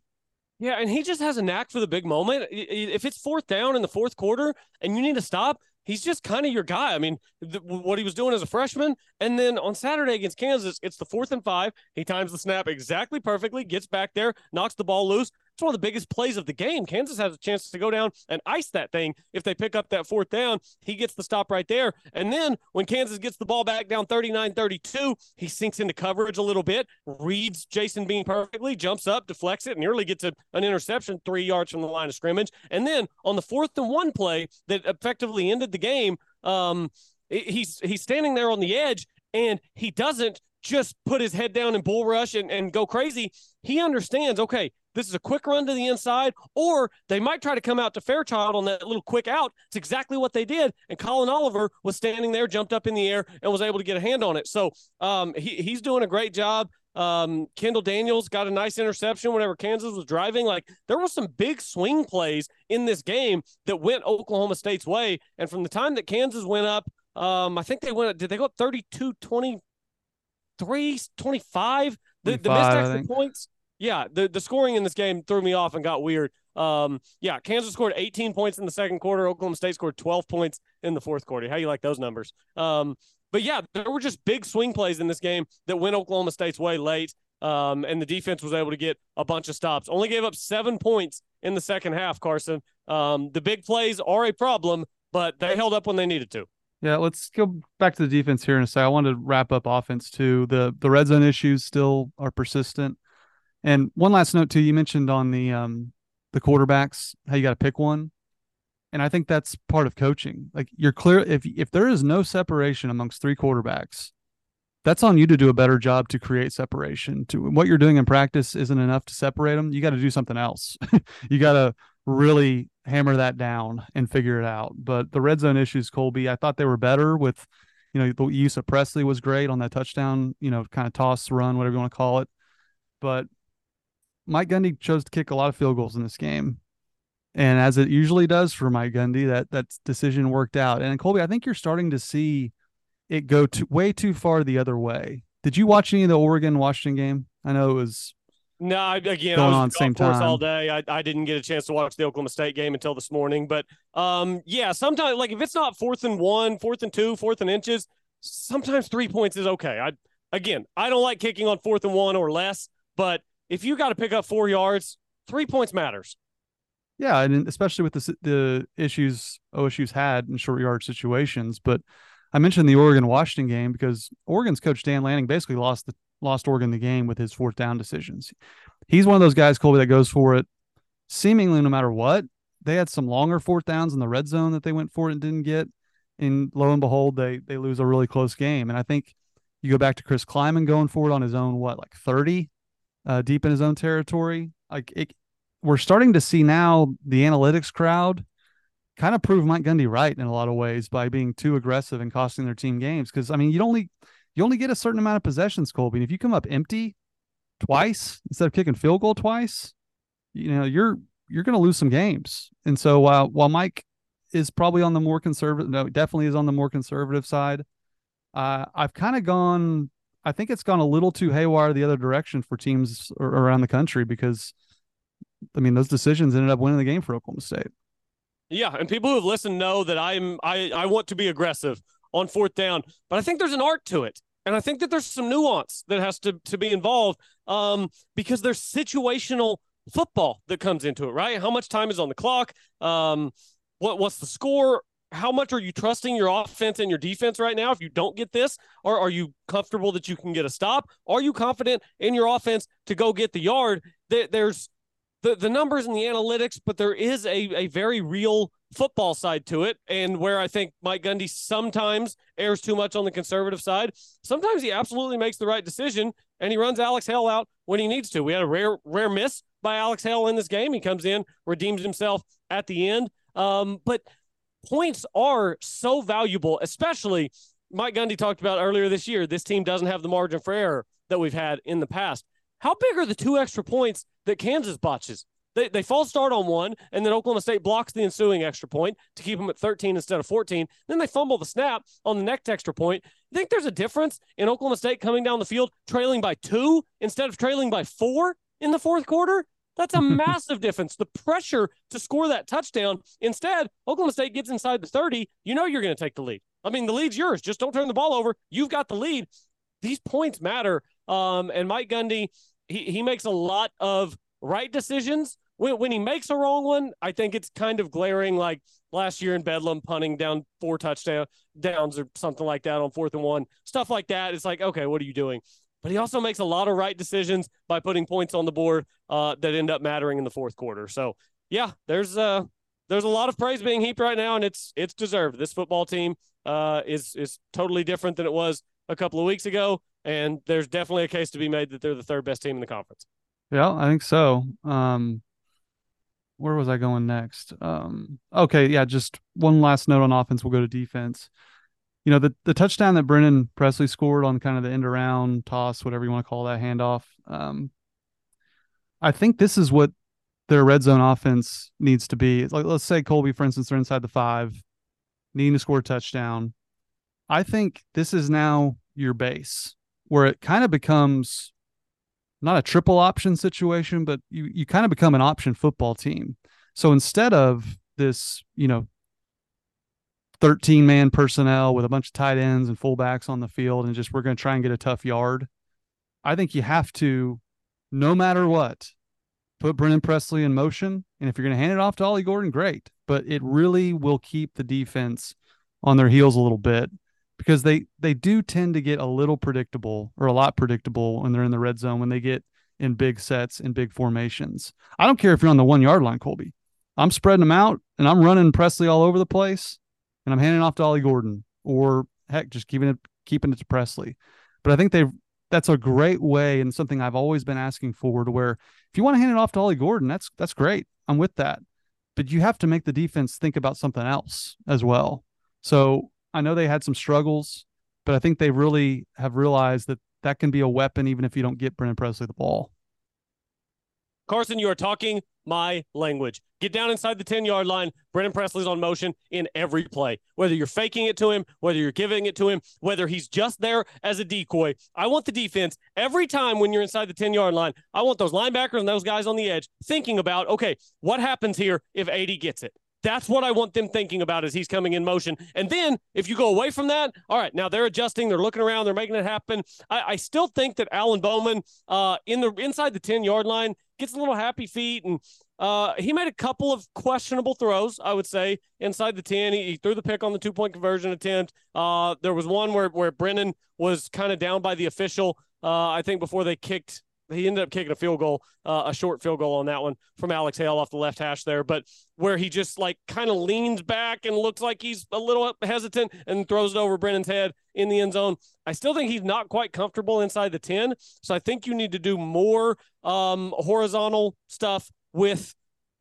Yeah, and he just has a knack for the big moment. If it's fourth down in the fourth quarter and you need to stop, he's just kind of your guy. I mean, the, what he was doing as a freshman, and then on Saturday against Kansas, it's the fourth and five. He times the snap exactly perfectly, gets back there, knocks the ball loose. It's one of the biggest plays of the game. Kansas has a chance to go down and ice that thing if they pick up that fourth down. He gets the stop right there. And then when Kansas gets the ball back down 39 32, he sinks into coverage a little bit, reads Jason Bean perfectly, jumps up, deflects it, nearly gets a, an interception three yards from the line of scrimmage. And then on the fourth and one play that effectively ended the game, um, he's he's standing there on the edge and he doesn't just put his head down and bull rush and, and go crazy. He understands, okay, this is a quick run to the inside, or they might try to come out to Fairchild on that little quick out. It's exactly what they did. And Collin Oliver was standing there, jumped up in the air, and was able to get a hand on it. So um, he, he's doing a great job. Um, Kendall Daniels got a nice interception whenever Kansas was driving. Like there were some big swing plays in this game that went Oklahoma State's way. And from the time that Kansas went up, um, I think they went, did they go up 32 23, 25? The, the missed extra points yeah, the, the scoring in this game threw me off and got weird. Um, yeah, Kansas scored 18 points in the second quarter. Oklahoma State scored 12 points in the fourth quarter. How you like those numbers? Um, but yeah, there were just big swing plays in this game that went Oklahoma State's way late. Um, and the defense was able to get a bunch of stops. Only gave up seven points in the second half, Carson. Um, the big plays are a problem, but they held up when they needed to. Yeah, let's go back to the defense here in a second. I wanted to wrap up offense too. The the red zone issues still are persistent. And one last note too, you mentioned on the um the quarterbacks how you got to pick one, and I think that's part of coaching. Like you're clear if if there is no separation amongst three quarterbacks, that's on you to do a better job to create separation. To what you're doing in practice isn't enough to separate them. You got to do something else. you got to really hammer that down and figure it out. But the red zone issues, Colby, I thought they were better with, you know, the use of Presley was great on that touchdown, you know, kind of toss run, whatever you want to call it. But Mike Gundy chose to kick a lot of field goals in this game. And as it usually does for Mike Gundy, that that decision worked out. And Colby, I think you're starting to see it go to way too far the other way. Did you watch any of the Oregon Washington game? I know it was no, again, going I was on same time all day. I, I didn't get a chance to watch the Oklahoma State game until this morning. But um, yeah, sometimes like if it's not fourth and one, fourth and two, fourth and inches, sometimes three points is okay. I again, I don't like kicking on fourth and one or less, but if you got to pick up four yards, three points matters. Yeah, and especially with the the issues OSU's had in short yard situations. But I mentioned the Oregon Washington game because Oregon's coach Dan Lanning basically lost the lost Oregon the game with his fourth down decisions. He's one of those guys, Colby, that goes for it seemingly no matter what. They had some longer fourth downs in the red zone that they went for and didn't get. And lo and behold, they they lose a really close game. And I think you go back to Chris Klieman going for it on his own, what, like 30 uh, deep in his own territory. Like it, we're starting to see now the analytics crowd kind of prove Mike Gundy right in a lot of ways by being too aggressive and costing their team games. Because I mean, you only you only get a certain amount of possessions, Colby. And if you come up empty twice instead of kicking field goal twice, you know you're you're going to lose some games. And so while while Mike is probably on the more conservative, no, definitely is on the more conservative side. Uh, I've kind of gone I think it's gone a little too haywire the other direction for teams around the country because, I mean, those decisions ended up winning the game for Oklahoma State. Yeah, and people who have listened know that I'm I I want to be aggressive on fourth down, but I think there's an art to it, and I think that there's some nuance that has to to be involved um, because there's situational football that comes into it, right? How much time is on the clock? Um, what what's the score? how much are you trusting your offense and your defense right now if you don't get this? Or are you comfortable that you can get a stop? Are you confident in your offense to go get the yard? There's the, the numbers and the analytics, but there is a, a very real football side to it. And where I think Mike Gundy sometimes errs too much on the conservative side, sometimes he absolutely makes the right decision and he runs Alex Hale out when he needs to. We had a rare, rare miss by Alex Hale in this game. He comes in, redeems himself at the end. Um, but points are so valuable, especially Mike Gundy talked about earlier this year. This team doesn't have the margin for error that we've had in the past. How big are the two extra points that Kansas botches? They, they false start on one, and then Oklahoma State blocks the ensuing extra point to keep them at 13 instead of 14. Then they fumble the snap on the next extra point. You think there's a difference in Oklahoma State coming down the field trailing by two instead of trailing by four in the fourth quarter? That's a massive difference. The pressure to score that touchdown. Instead, Oklahoma State gets inside the 30. You know you're going to take the lead. I mean, the lead's yours. Just don't turn the ball over. You've got the lead. These points matter. Um, and Mike Gundy, he, he makes a lot of right decisions when, when he makes a wrong one, I think it's kind of glaring like last year in Bedlam punting down four touchdowns or something like that on fourth and one, stuff like that. It's like, okay, what are you doing? But he also makes a lot of right decisions by putting points on the board uh, that end up mattering in the fourth quarter. So yeah, there's uh there's a lot of praise being heaped right now, and it's it's deserved. This football team uh, is is totally different than it was a couple of weeks ago, and there's definitely a case to be made that they're the third best team in the conference. Yeah, I think so. Um, where was I going next? Um, okay, yeah, just one last note on offense. We'll go to defense. You know, the the touchdown that Brennan Presley scored on kind of the end around toss, whatever you want to call that handoff. Um, I think this is what their red zone offense needs to be. Like, let's say Colby, for instance, they're inside the five, needing to score a touchdown. I think this is now your base where it kind of becomes not a triple option situation, but you you kind of become an option football team. So instead of this, you know, 13 man personnel with a bunch of tight ends and fullbacks on the field and just we're going to try and get a tough yard. I think you have to, no matter what, put Brennan Presley in motion. And if you're going to hand it off to Ollie Gordon, great. But it really will keep the defense on their heels a little bit because they they do tend to get a little predictable or a lot predictable when they're in the red zone when they get in big sets in big formations. I don't care if you're on the one yard line, Colby. I'm spreading them out and I'm running Presley all over the place, and I'm handing off to Ollie Gordon or heck, just keeping it keeping it to Presley. But I think they've that's a great way and something I've always been asking for to where if you want to hand it off to Ollie Gordon, that's that's great. I'm with that. But you have to make the defense think about something else as well. So I know they had some struggles, but I think they really have realized that that can be a weapon even if you don't get Brennan Presley the ball. Carson, you are talking my language. Get down inside the 10 yard line. Brennan Presley's on motion in every play. Whether you're faking it to him, whether you're giving it to him, whether he's just there as a decoy. I want the defense every time when you're inside the 10 yard line. I want those linebackers and those guys on the edge thinking about, okay, what happens here if AD gets it? That's what I want them thinking about as he's coming in motion. And then if you go away from that, all right, now they're adjusting, they're looking around, they're making it happen. I, I still think that Alan Bowman uh, in the inside the 10 yard line gets a little happy feet and uh, he made a couple of questionable throws, I would say, inside the 10. He, he threw the pick on the two point conversion attempt. Uh, there was one where, where Brennan was kind of down by the official, uh, I think, before they kicked he ended up kicking a field goal, uh, a short field goal on that one from Alex Hale off the left hash there, but where he just like kind of leans back and looks like he's a little hesitant and throws it over Brennan's head in the end zone. I still think he's not quite comfortable inside the 10. So I think you need to do more um, horizontal stuff with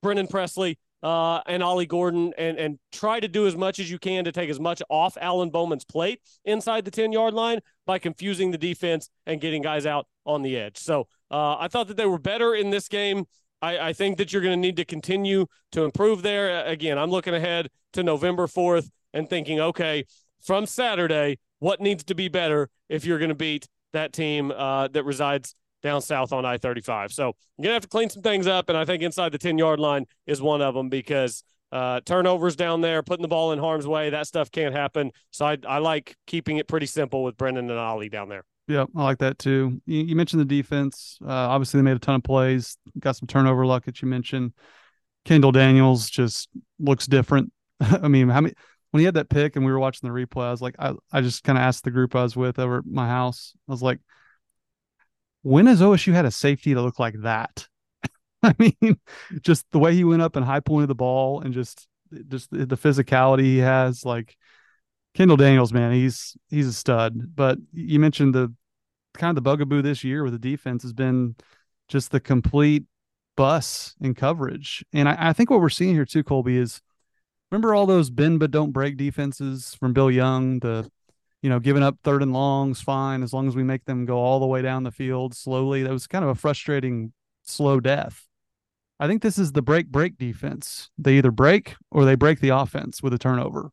Brennan Presley uh, and Ollie Gordon and and try to do as much as you can to take as much off Alan Bowman's plate inside the 10 yard line by confusing the defense and getting guys out on the edge. So uh, I thought that they were better in this game. I, I think that you're going to need to continue to improve there. Again, I'm looking ahead to November 4th and thinking, okay, from Saturday, what needs to be better if you're going to beat that team uh, that resides down south on I 35. So you're going to have to clean some things up. And I think inside the 10 yard line is one of them because uh, turnovers down there, putting the ball in harm's way, that stuff can't happen. So I, I like keeping it pretty simple with Brennan and Ollie down there. Yeah, I like that too. You, you mentioned the defense. Uh, obviously, they made a ton of plays, got some turnover luck that you mentioned. Kendall Daniels just looks different. I mean, how many when he had that pick and we were watching the replay, I was like, I, I just kind of asked the group I was with over at my house. I was like, when has OSU had a safety to look like that? I mean, just the way he went up and high pointed the ball and just just the physicality he has, like Kendall Daniels, man, he's he's a stud. But you mentioned the kind of the bugaboo this year with the defense has been just the complete bus in coverage. And I, I think what we're seeing here too, Colby, is remember all those bend but don't break defenses from Bill Young, the you know, giving up third and longs, fine, as long as we make them go all the way down the field slowly. That was kind of a frustrating slow death. I think this is the break break defense. They either break or they break the offense with a turnover.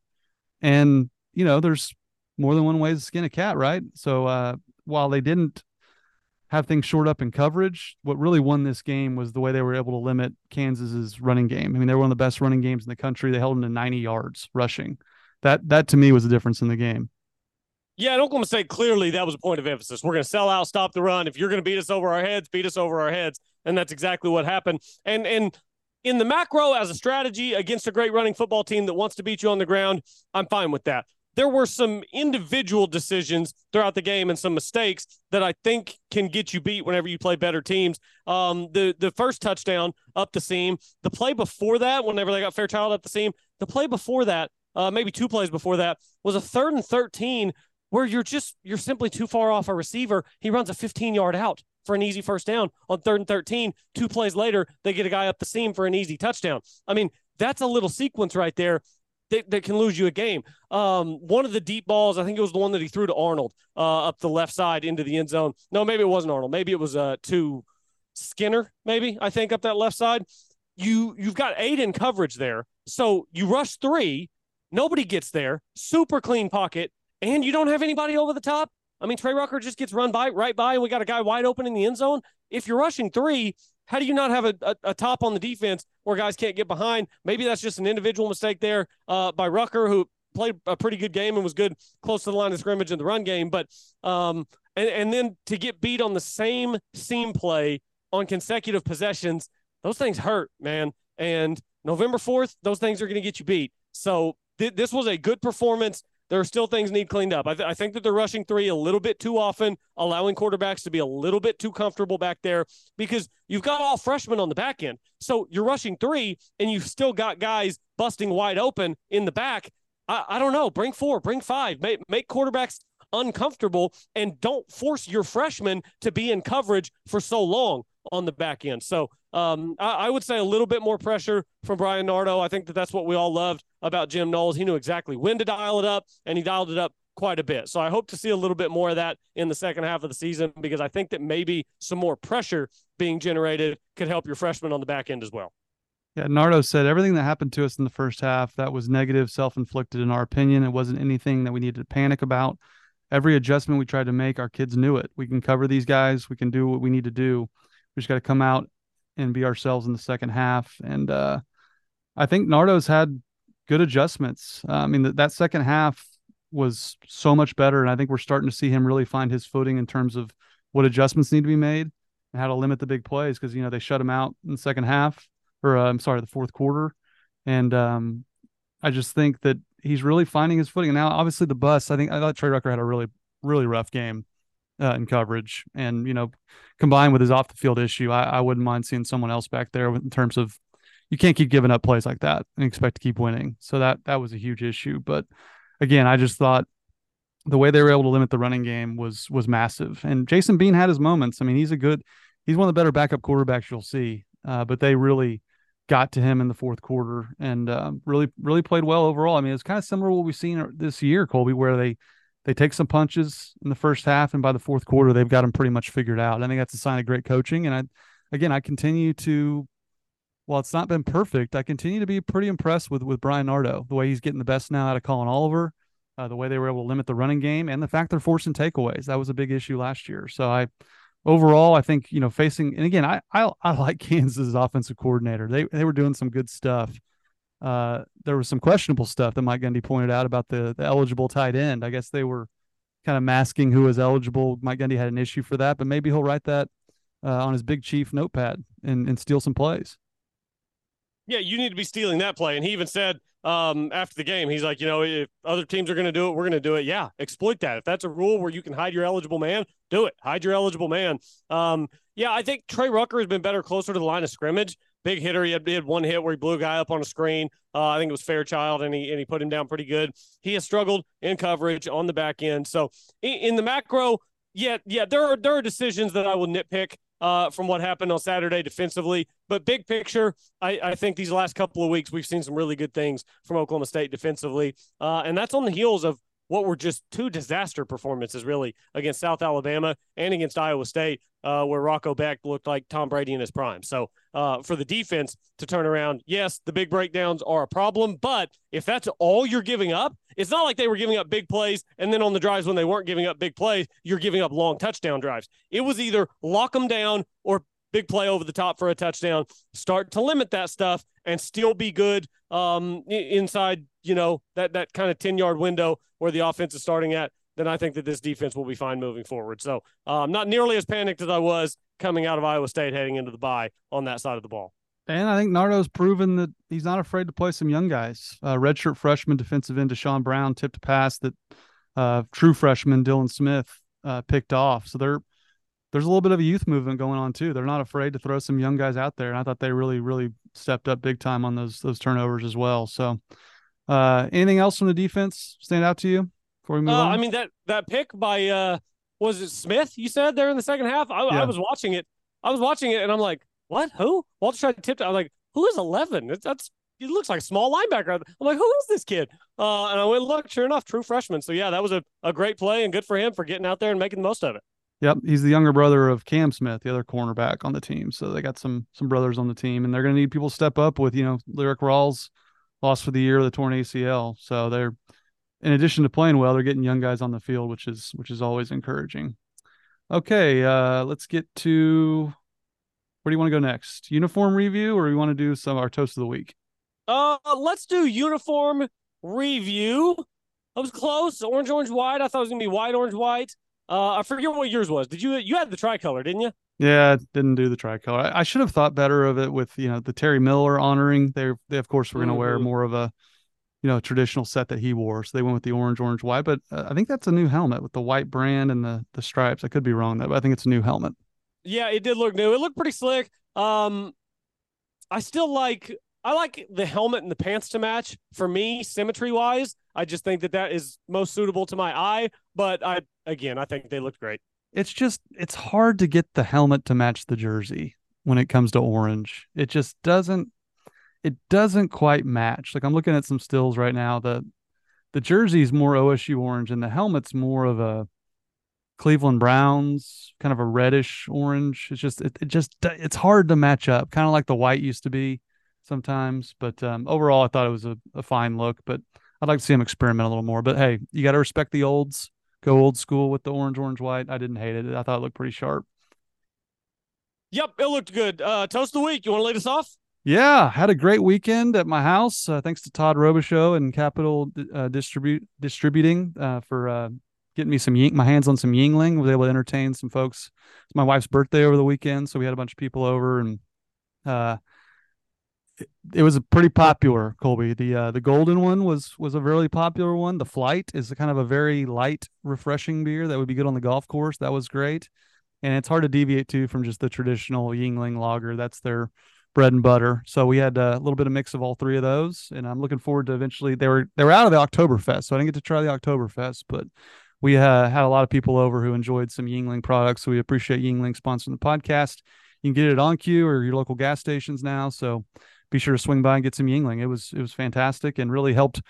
And, you know, there's more than one way to skin a cat, right? So uh, while they didn't have things short up in coverage, what really won this game was the way they were able to limit Kansas's running game. I mean, they were one of the best running games in the country. They held them to 90 yards rushing. That that to me was the difference in the game. Yeah, and Oklahoma State clearly that was a point of emphasis. We're going to sell out, stop the run. If you're going to beat us over our heads, beat us over our heads, and that's exactly what happened. And and in the macro as a strategy against a great running football team that wants to beat you on the ground, I'm fine with that. There were some individual decisions throughout the game and some mistakes that I think can get you beat whenever you play better teams. Um, the the first touchdown up the seam, the play before that, whenever they got Fairchild up the seam, the play before that, uh, maybe two plays before that, was a third and thirteen where you're just you're simply too far off a receiver. He runs a 15 yard out for an easy first down on third and 13. Two plays later, they get a guy up the seam for an easy touchdown. I mean, that's a little sequence right there that, that can lose you a game. Um, one of the deep balls, I think it was the one that he threw to Arnold uh, up the left side into the end zone. No, maybe it wasn't Arnold. Maybe it was uh, to Skinner. Maybe I think up that left side. You you've got eight in coverage there, so you rush three. Nobody gets there. Super clean pocket, and you don't have anybody over the top. I mean, Trey Rucker just gets run by right by, and we got a guy wide open in the end zone. If you're rushing three, how do you not have a, a, a, top on the defense where guys can't get behind? Maybe that's just an individual mistake there uh, by Rucker, who played a pretty good game and was good close to the line of scrimmage in the run game. But um, and and then to get beat on the same seam play on consecutive possessions, those things hurt, man. And November fourth, those things are going to get you beat. So th- this was a good performance there are still things need cleaned up. I, th- I, think that they're rushing three a little bit too often, allowing quarterbacks to be a little bit too comfortable back there because you've got all freshmen on the back end. So you're rushing three and you've still got guys busting wide open in the back. I, I don't know. Bring four, bring five, make, make quarterbacks uncomfortable and don't force your freshmen to be in coverage for so long on the back end. So um, I, I, would say a little bit more pressure from Bryan Nardo. I think that that's what we all loved about Jim Knowles. He knew exactly when to dial it up, and he dialed it up quite a bit. So I hope to see a little bit more of that in the second half of the season because I think that maybe some more pressure being generated could help your freshmen on the back end as well. Yeah, Nardo said everything that happened to us in the first half that was negative, self-inflicted in our opinion. It wasn't anything that we needed to panic about. Every adjustment we tried to make, our kids knew it. We can cover these guys. We can do what we need to do. We just got to come out and be ourselves in the second half. And uh, I think Nardo's had good adjustments. Uh, I mean, that, that second half was so much better. And I think we're starting to see him really find his footing in terms of what adjustments need to be made and how to limit the big plays because, you know, they shut him out in the second half or uh, I'm sorry, the fourth quarter. And um, I just think that he's really finding his footing. And now, obviously, the bus, I think I thought Trey Rucker had a really, really rough game uh, in coverage. And, you know, combined with his off the field issue, I, I wouldn't mind seeing someone else back there in terms of you can't keep giving up plays like that and expect to keep winning. So that that was a huge issue. But again, I just thought the way they were able to limit the running game was was massive. And Jason Bean had his moments. I mean, he's a good, he's one of the better backup quarterbacks you'll see. Uh, but they really got to him in the fourth quarter and uh, really really played well overall. I mean, it's kind of similar to what we've seen this year, Colby, where they they take some punches in the first half, and by the fourth quarter, they've got them pretty much figured out. I think that's a sign of great coaching. And I, again, I continue to, while it's not been perfect, I continue to be pretty impressed with with Bryan Nardo, the way he's getting the best now out of Collin Oliver, uh, the way they were able to limit the running game, and the fact they're forcing takeaways. That was a big issue last year. So I, overall, I think you know facing, and again, I I, I like Kansas offensive coordinator. They they were doing some good stuff uh, there was some questionable stuff that Mike Gundy pointed out about the, the eligible tight end. I guess they were kind of masking who was eligible. Mike Gundy had an issue for that, but maybe he'll write that uh, on his Big Chief notepad and, and steal some plays. Yeah, you need to be stealing that play. And he even said um, after the game, he's like, you know, if other teams are going to do it, we're going to do it. Yeah, exploit that. If that's a rule where you can hide your eligible man, do it. Hide your eligible man. Um, yeah, I think Trey Rucker has been better closer to the line of scrimmage big hitter. He had, he had, one hit where he blew a guy up on a screen. Uh, I think it was Fairchild, and he and he put him down pretty good. He has struggled in coverage on the back end. So in, in the macro, yeah, yeah, there are there are decisions that I will nitpick uh, from what happened on Saturday defensively. But big picture, I, I, think these last couple of weeks we've seen some really good things from Oklahoma State defensively, uh, and that's on the heels of what were just two disaster performances, really, against South Alabama and against Iowa State, uh, where Rocco Becht looked like Tom Brady in his prime. So uh, for the defense to turn around, yes, the big breakdowns are a problem, but if that's all you're giving up, it's not like they were giving up big plays and then on the drives when they weren't giving up big plays, you're giving up long touchdown drives. It was either lock them down or big play over the top for a touchdown. Start to limit that stuff and still be good um, inside, you know, that that kind of 10 yard window where the offense is starting at. Then I think that this defense will be fine moving forward. So I'm um, not nearly as panicked as I was coming out of Iowa State heading into the bye on that side of the ball. And I think Nardo's proven that he's not afraid to play some young guys. Uh, redshirt freshman defensive end Deshaun Brown tipped a pass that uh, true freshman Dylan Smith uh, picked off. So they're there's a little bit of a youth movement going on too. They're not afraid to throw some young guys out there, and I thought they really, really stepped up big time on those those turnovers as well. So, uh, anything else from the defense stand out to you before we move Uh, on? I mean that that pick by uh was it Smith? You said there in the second half. I, Yeah. I was watching it. I was watching it, and I'm like, what? Who? Walter tried to tip. it. I'm like, who is 11? It's, that's it looks like a small linebacker. I'm like, who is this kid? Uh, and I went look. Sure enough, true freshman. So yeah, that was a, a great play and good for him for getting out there and making the most of it. Yep, he's the younger brother of Cam Smith, the other cornerback on the team. So they got some some brothers on the team, and they're going to need people to step up with you know Lyrik Rawls lost for the year a torn ACL. So they're in addition to playing well, they're getting young guys on the field, which is which is always encouraging. Okay, uh, let's get to where do you want to go next? Uniform review, or you want to do some our toast of the week? Uh, let's do uniform review. I was close. Orange, orange, white. I thought it was gonna be white, orange, white. Uh, I forget what yours was. Did you you had the tricolor, didn't you? Yeah, I didn't do the tricolor. I, I should have thought better of it with you know the Terry Miller honoring. They they of course were going to wear Mhm. more of a you know traditional set that he wore, so they went with the orange, orange, white. But uh, I think that's a new helmet with the white brand and the the stripes. I could be wrong though, but I think it's a new helmet. Yeah, it did look new. It looked pretty slick. Um, I still like I like the helmet and the pants to match. For me, symmetry wise, I just think that that is most suitable to my eye. But I again, I think they looked great. It's just it's hard to get the helmet to match the jersey when it comes to orange. It just doesn't it doesn't quite match. Like I'm looking at some stills right now. The the jersey is more OSU orange and the helmet's more of a Cleveland Browns, kind of a reddish orange. It's just it, it just it's hard to match up, kind of like the white used to be sometimes. But um, overall, I thought it was a, a fine look. But I'd like to see him experiment a little more. But hey, you got to respect the olds. Go old school with the orange, orange, white. I didn't hate it. I thought it looked pretty sharp. Yep, it looked good. Uh, toast of the week. You want to lead us off? Yeah, had a great weekend at my house. Uh, thanks to Todd Robichaux and Capital uh, Distribute Distributing uh, for uh, getting me some Ying- my hands on some Yuengling. Was able to entertain some folks. It's my wife's birthday over the weekend, so we had a bunch of people over, and uh, it, was a pretty popular Colby. The uh, the golden one was was a really popular one. The flight is kind of a very light, refreshing beer that would be good on the golf course. That was great, and it's hard to deviate too from just the traditional Yuengling lager. That's their bread and butter. So we had uh, a little bit of mix of all three of those, and I'm looking forward to eventually. They were they were out of the Oktoberfest, so I didn't get to try the Oktoberfest, but we uh, had a lot of people over who enjoyed some Yuengling products. So we appreciate Yuengling sponsoring the podcast. You can get it on OnCue or your local gas stations now. So be sure to swing by and get some Yuengling. It was it was fantastic and really helped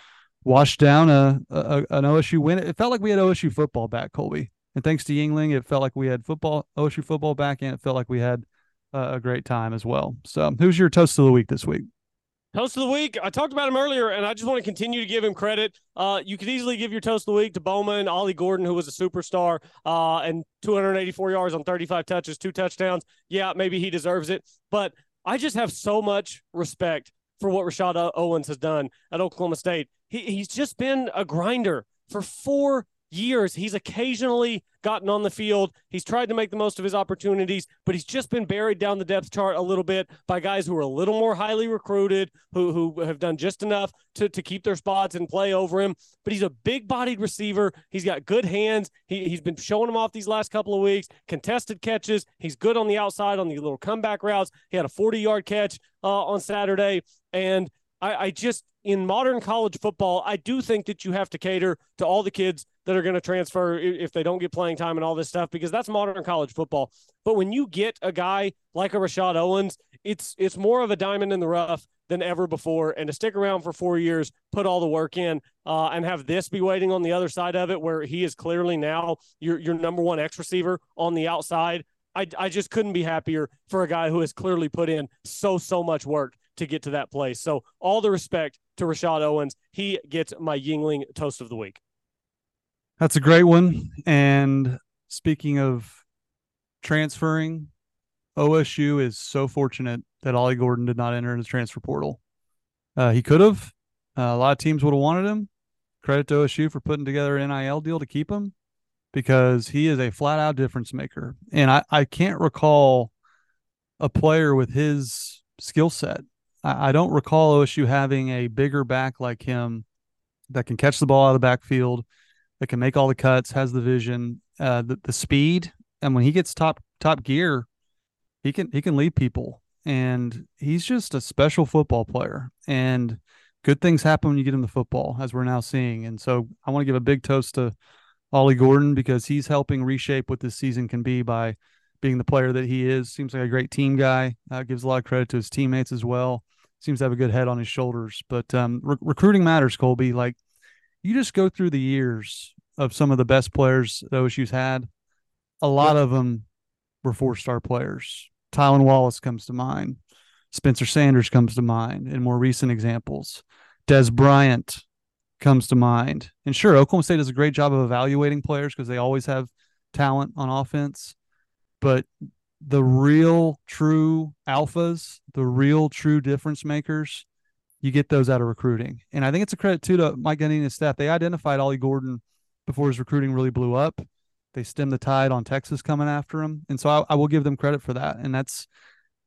wash down a, a an OSU win. It felt like we had OSU football back, Colby. And thanks to Yuengling, it felt like we had football OSU football back, and it felt like we had uh, a great time as well. So, who's your toast of the week this week? Toast of the week. I talked about him earlier, and I just want to continue to give him credit. Uh, you could easily give your toast of the week to Bowman, Ollie Gordon, who was a superstar, uh, and 284 yards on 35 touches, two touchdowns. Yeah, maybe he deserves it, but I just have so much respect for what Rashad Owens has done at Oklahoma State. He, he's just been a grinder for four years. He's occasionally gotten on the field. He's tried to make the most of his opportunities, but he's just been buried down the depth chart a little bit by guys who are a little more highly recruited, who who have done just enough to, to keep their spots and play over him. But he's a big bodied receiver. He's got good hands. He, he's been showing them off these last couple of weeks. Contested catches. He's good on the outside on the little comeback routes. He had a 40 yard catch uh, on Saturday. And I, I just, in modern college football, I do think that you have to cater to all the kids that are going to transfer if they don't get playing time and all this stuff because that's modern college football. But when you get a guy like a Rashad Owens, it's it's more of a diamond in the rough than ever before. And to stick around for four years, put all the work in, uh, and have this be waiting on the other side of it, where he is clearly now your your number one X receiver on the outside. I, I just couldn't be happier for a guy who has clearly put in so so much work to get to that place. So all the respect to Rashad Owens. He gets my Yuengling toast of the week. That's a great one. And speaking of transferring, OSU is so fortunate that Ollie Gordon did not enter in his transfer portal. Uh, he could have. Uh, a lot of teams would have wanted him. Credit to OSU for putting together an NIL deal to keep him because he is a flat out difference maker. And I, I can't recall a player with his skill set. I, don't recall OSU having a bigger back like him that can catch the ball out of the backfield, that can make all the cuts, has the vision, uh, the, the speed. And when he gets top top gear, he can he can lead people. And he's just a special football player. And good things happen when you get him the football, as we're now seeing. And so I want to give a big toast to Ollie Gordon because he's helping reshape what this season can be by being the player that he is. Seems like a great team guy. Uh, gives a lot of credit to his teammates as well. Seems to have a good head on his shoulders. But um, re- recruiting matters, Colby. Like you just go through the years of some of the best players that OSU's had. A lot of them were four star players. Tylan Wallace comes to mind. Spencer Sanders comes to mind in more recent examples. Dez Bryant comes to mind. And sure, Oklahoma State does a great job of evaluating players because they always have talent on offense. But the real true alphas, the real true difference makers, you get those out of recruiting. And I think it's a credit too to Mike Gundy and his staff. They identified Ollie Gordon before his recruiting really blew up. They stemmed the tide on Texas coming after him. And so I, I will give them credit for that. And that's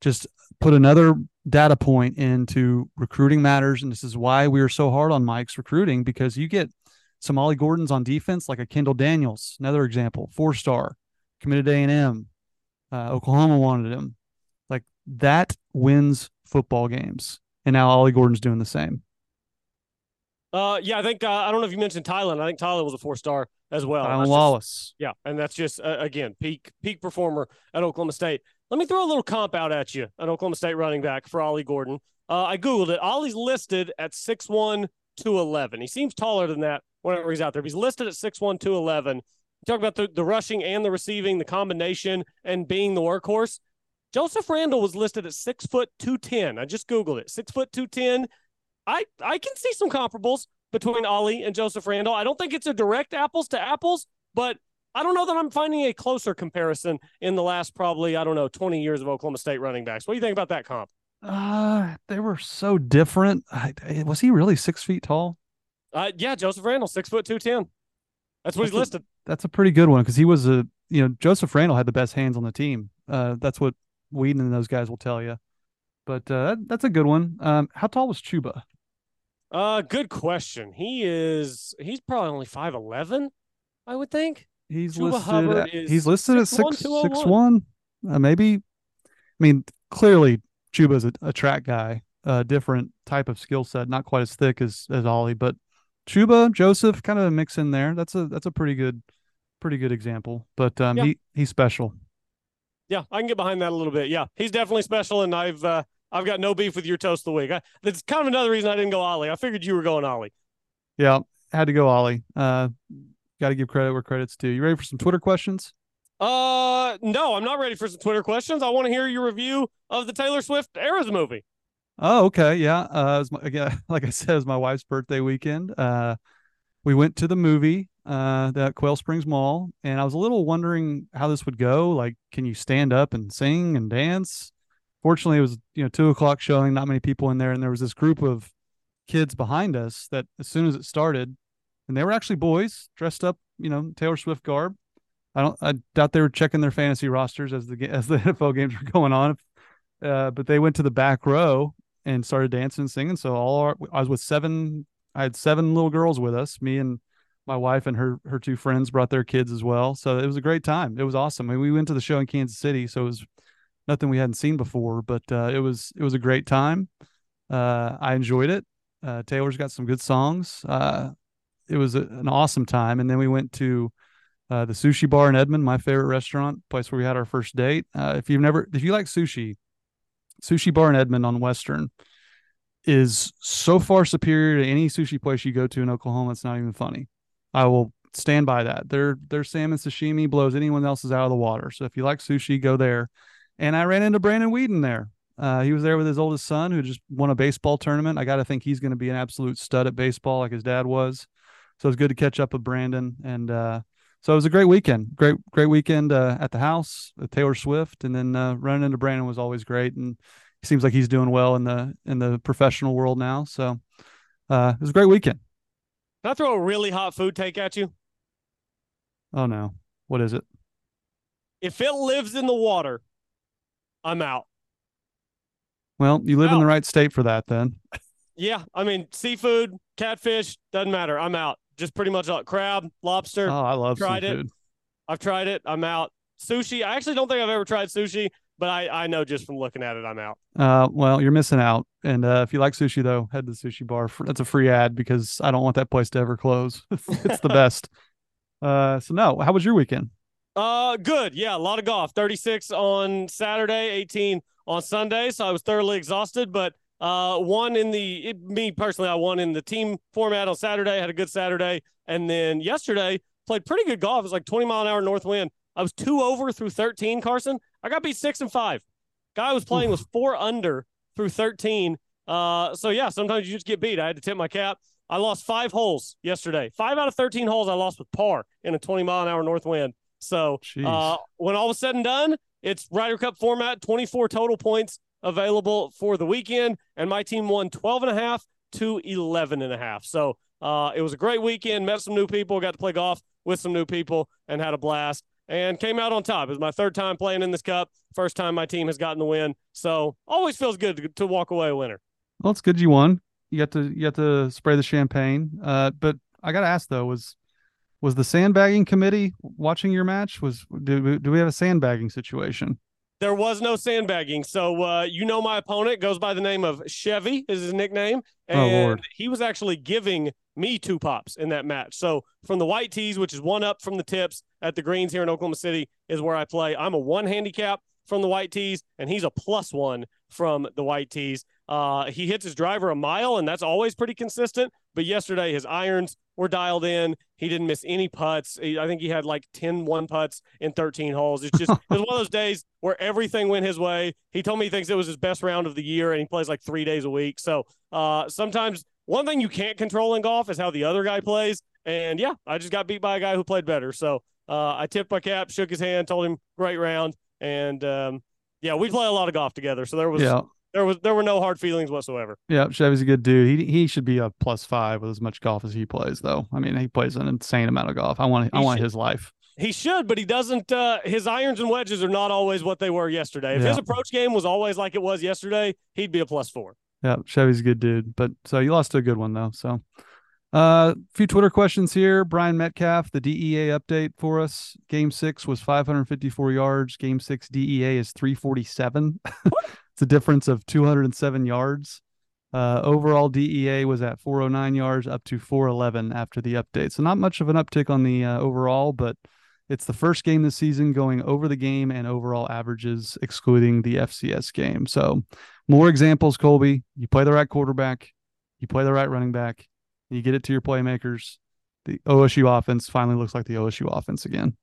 just put another data point into recruiting matters. And this is why we are so hard on Mike's recruiting because you get some Ollie Gordons on defense, like a Kendall Daniels, another example, four star, committed A&M. Uh, Oklahoma wanted him. Like that wins football games. And now Ollie Gordon's doing the same. Uh, yeah, I think uh, I don't know if you mentioned Tylan. I think Tylan was a four star as well. Tylan Wallace. Just, yeah, and that's just uh, again peak peak performer at Oklahoma State. Let me throw a little comp out at you, an Oklahoma State running back for Ollie Gordon. Uh, I googled it. Ollie's listed at 6'1", 211. He seems taller than that whenever he's out there. But he's listed at 6'1", 211. Talk about the, the rushing and the receiving, the combination, and being the workhorse. Joseph Randle was listed at six foot two ten. I just googled it. Six foot two ten. I I can see some comparables between Ollie and Joseph Randle. I don't think it's a direct apples to apples, but I don't know that I'm finding a closer comparison in the last probably I don't know 20 years of Oklahoma State running backs. What do you think about that comp? Uh, they were so different. I, was he really six feet tall? Uh, yeah, Joseph Randle, six foot two ten. That's what that's he's a, listed. That's a pretty good one because he was a you know Joseph Randle had the best hands on the team. Uh, that's what Weeden and those guys will tell you. But uh, that's a good one. Um, how tall was Chuba? Uh, good question. He is he's probably only five eleven, I would think. He's Chuba listed. Hubbard at, he's listed six, at six one, six oh one. Uh, maybe. I mean, clearly Chuba's a, a track guy, a different type of skill set, not quite as thick as as Ollie, but Chuba Joseph kind of a mix in there. That's a that's a pretty good, pretty good example. But um, yeah. he he's special. Yeah, I can get behind that a little bit. Yeah, he's definitely special, and I've uh, I've got no beef with your toast of the week. I, that's kind of another reason I didn't go Ollie. I figured you were going Ollie. Yeah, had to go Ollie. Uh, got to give credit where credit's due. You ready for some Twitter questions? Uh, no, I'm not ready for some Twitter questions. I want to hear your review of the Taylor Swift Eras movie. Oh, okay, yeah. Uh, my, again, like I said, it was my wife's birthday weekend. Uh, we went to the movie uh, at Quail Springs Mall, and I was a little wondering how this would go. Like, can you stand up and sing and dance? Fortunately, it was you know two o'clock showing, not many people in there, and there was this group of kids behind us that as soon as it started, and they were actually boys dressed up, you know, Taylor Swift garb. I don't, I doubt they were checking their fantasy rosters as the as the NFL games were going on, uh, but they went to the back row and started dancing and singing. So all our, I was with seven, I had seven little girls with us, me and my wife and her her two friends brought their kids as well. So it was a great time. It was awesome. I mean, we went to the show in Kansas City, so it was nothing we hadn't seen before, but uh, it was it was a great time. Uh, I enjoyed it. Uh, Taylor's got some good songs. Uh, it was a, an awesome time, and then we went to uh, the sushi bar in Edmond, my favorite restaurant, place where we had our first date. Uh, if you've never, if you like sushi, sushi bar in Edmond on Western is so far superior to any sushi place you go to in Oklahoma. It's not even funny. I will stand by that. Their their salmon sashimi blows anyone else's out of the water. So if you like sushi, go there. And I ran into Brandon Weeden there. Uh, he was there with his oldest son who just won a baseball tournament. I got to think he's going to be an absolute stud at baseball like his dad was. So it's good to catch up with Brandon. And uh, so it was a great weekend. Great, great weekend uh, at the house with Taylor Swift. And then uh, running into Brandon was always great. And he seems like he's doing well in the in the professional world now. So uh, it was a great weekend. Can I throw a really hot food take at you? Oh no. What is it? If it lives in the water, I'm out. Well, you live in the right state for that then. Yeah, I mean seafood, catfish doesn't matter. I'm out. Just pretty much like crab, lobster. Oh, I love Tried it. I've tried it. I'm out. Sushi. I actually don't think I've ever tried sushi, but I I know just from looking at it, I'm out. Uh, well, you're missing out. And uh, if you like sushi, though, head to the sushi bar. For, that's a free ad because I don't want that place to ever close. it's the best. Uh, so no, how was your weekend? Uh, good. Yeah, a lot of golf. 36 on Saturday, 18 on Sunday. So I was thoroughly exhausted, but uh, won in the it, me personally, I won in the team format on Saturday. Had a good Saturday, and then yesterday played pretty good golf. It was like 20 mile an hour north wind. I was two over through 13. Carson, I got beat six and five. Guy I was playing was four under through 13. Uh, so yeah, sometimes you just get beat. I had to tip my cap. I lost five holes yesterday. Five out of 13 holes I lost with par in a 20 mile an hour north wind. So uh, when all was said and done, it's Ryder Cup format, 24 total points available for the weekend. And my team won 12 and a half to 11 and a half. So uh, it was a great weekend. Met some new people, got to play golf with some new people, and had a blast. And came out on top. It was my third time playing in this cup. First time my team has gotten the win. So always feels good to, to walk away a winner. Well, it's good you won. You got to you got to spray the champagne. Uh, but I got to ask though, was was the sandbagging committee watching your match? Was do do we have a sandbagging situation? There was no sandbagging. So uh, you know my opponent goes by the name of Chevy is his nickname, and Oh, Lord. he was actually giving me two pops in that match. So from the white tees, which is one up from the tips at the greens here in Oklahoma City, is where I play. I'm a one handicap from the white tees, and he's a plus one from the white tees. Uh, he hits his driver a mile, and that's always pretty consistent. But yesterday, his irons were dialed in. He didn't miss any putts. He- I think he had like 10 one putts in 13 holes. It's just, it was one of those days where everything went his way. He told me he thinks it was his best round of the year, and he plays like three days a week. So uh, sometimes one thing you can't control in golf is how the other guy plays. And yeah, I just got beat by a guy who played better. So uh, I tipped my cap, shook his hand, told him great round, and um, yeah, we play a lot of golf together. So there was Yeah, there was there were no hard feelings whatsoever. yeah. Chevy's a good dude. He he should be a plus five with as much golf as he plays, though. I mean, he plays an insane amount of golf. I want I want should. his life. He should, but he doesn't. Uh, his irons and wedges are not always what they were yesterday. If his approach game was always like it was yesterday, he'd be a plus four. Yeah, Chevy's a good dude. But so you lost to a good one though. So uh, a few Twitter questions here. Brian Metcalf, the DEA update for us. Game six was 554 yards. Game six DEA is 347. it's a difference of 207 yards. Uh, overall DEA was at 409 yards up to 411 after the update. So not much of an uptick on the uh, overall, but it's the first game this season going over the game and overall averages, excluding the FCS game. So more examples, Colby. You play the right quarterback, you play the right running back, you get it to your playmakers. The OSU offense finally looks like the OSU offense again.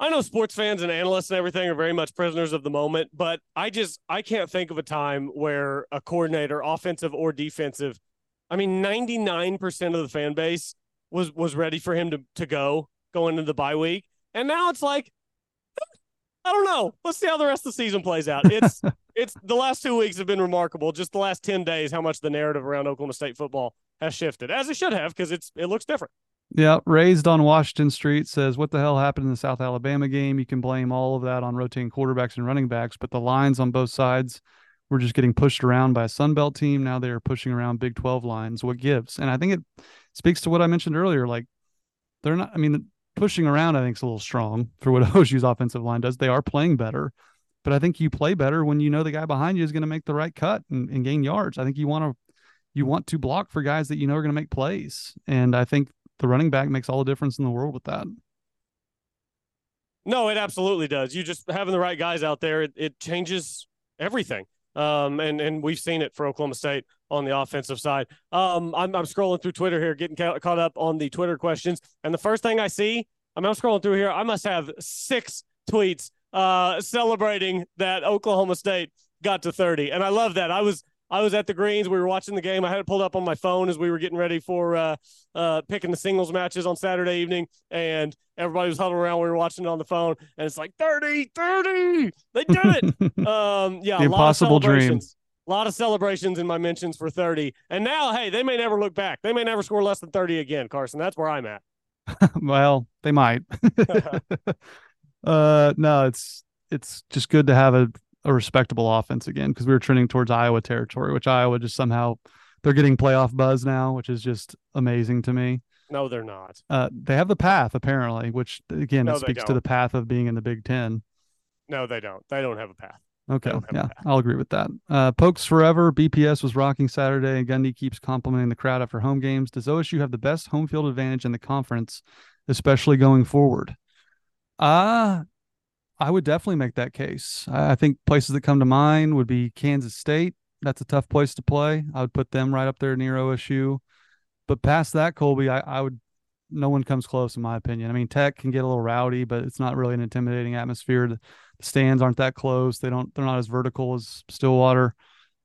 I know sports fans and analysts and everything are very much prisoners of the moment, but I just I can't think of a time where a coordinator, offensive or defensive, I mean, ninety nine percent of the fan base was was ready for him to to go going into the bye week, and now it's like, I don't know. Let's see how the rest of the season plays out. It's it's the last two weeks have been remarkable. Just the last ten days, how much the narrative around Oklahoma State football has shifted, as it should have, because it's it looks different. Yeah, raised on Washington Street says, "What the hell happened in the South Alabama game? You can blame all of that on rotating quarterbacks and running backs, but the lines on both sides were just getting pushed around by a Sun Belt team. Now they are pushing around Big Twelve lines. What gives? And I think it speaks to what I mentioned earlier. Like they're not. I mean, pushing around I think is a little strong for what OSU's offensive line does. They are playing better, but I think you play better when you know the guy behind you is going to make the right cut and, and gain yards. I think you want to you want to block for guys that you know are going to make plays, and I think the running back makes all the difference in the world with that. No, it absolutely does. You just having the right guys out there, it, it changes everything. Um, and and we've seen it for Oklahoma State on the offensive side. Um, I'm I'm scrolling through Twitter here, getting ca- caught up on the Twitter questions, and the first thing I see, I mean, I'm scrolling through here. I must have six tweets uh, celebrating that Oklahoma State got to 30, and I love that. I was I was at the greens. We were watching the game. I had it pulled up on my phone as we were getting ready for uh, uh, picking the singles matches on Saturday evening, and everybody was huddled around. We were watching it on the phone, and it's like 30, 30. They did it. um, yeah, The a lot of impossible dream. celebrations. A lot of celebrations in my mentions for 30. And now, hey, they may never look back. They may never score less than 30 again, Carson. That's where I'm at. well, they might. uh, no, it's it's just good to have a a respectable offense again because we were trending towards Iowa territory, which Iowa just somehow they're getting playoff buzz now, which is just amazing to me. No, they're not. Uh, they have the path apparently, which again No, it speaks to the path of being in the Big Ten. No, they don't. They don't have a path. Okay, don't have a yeah, path. I'll agree with that. Uh, Pokes forever. BPS was rocking Saturday, and Gundy keeps complimenting the crowd after home games. Does OSU have the best home field advantage in the conference, especially going forward? Uh I would definitely make that case. I, think places that come to mind would be Kansas State. That's a tough place to play. I would put them right up there near OSU. But past that, Colby, I, I would. No one comes close, in my opinion. I mean, Tech can get a little rowdy, but it's not really an intimidating atmosphere. The, the stands aren't that close. They don't. They're not as vertical as Stillwater,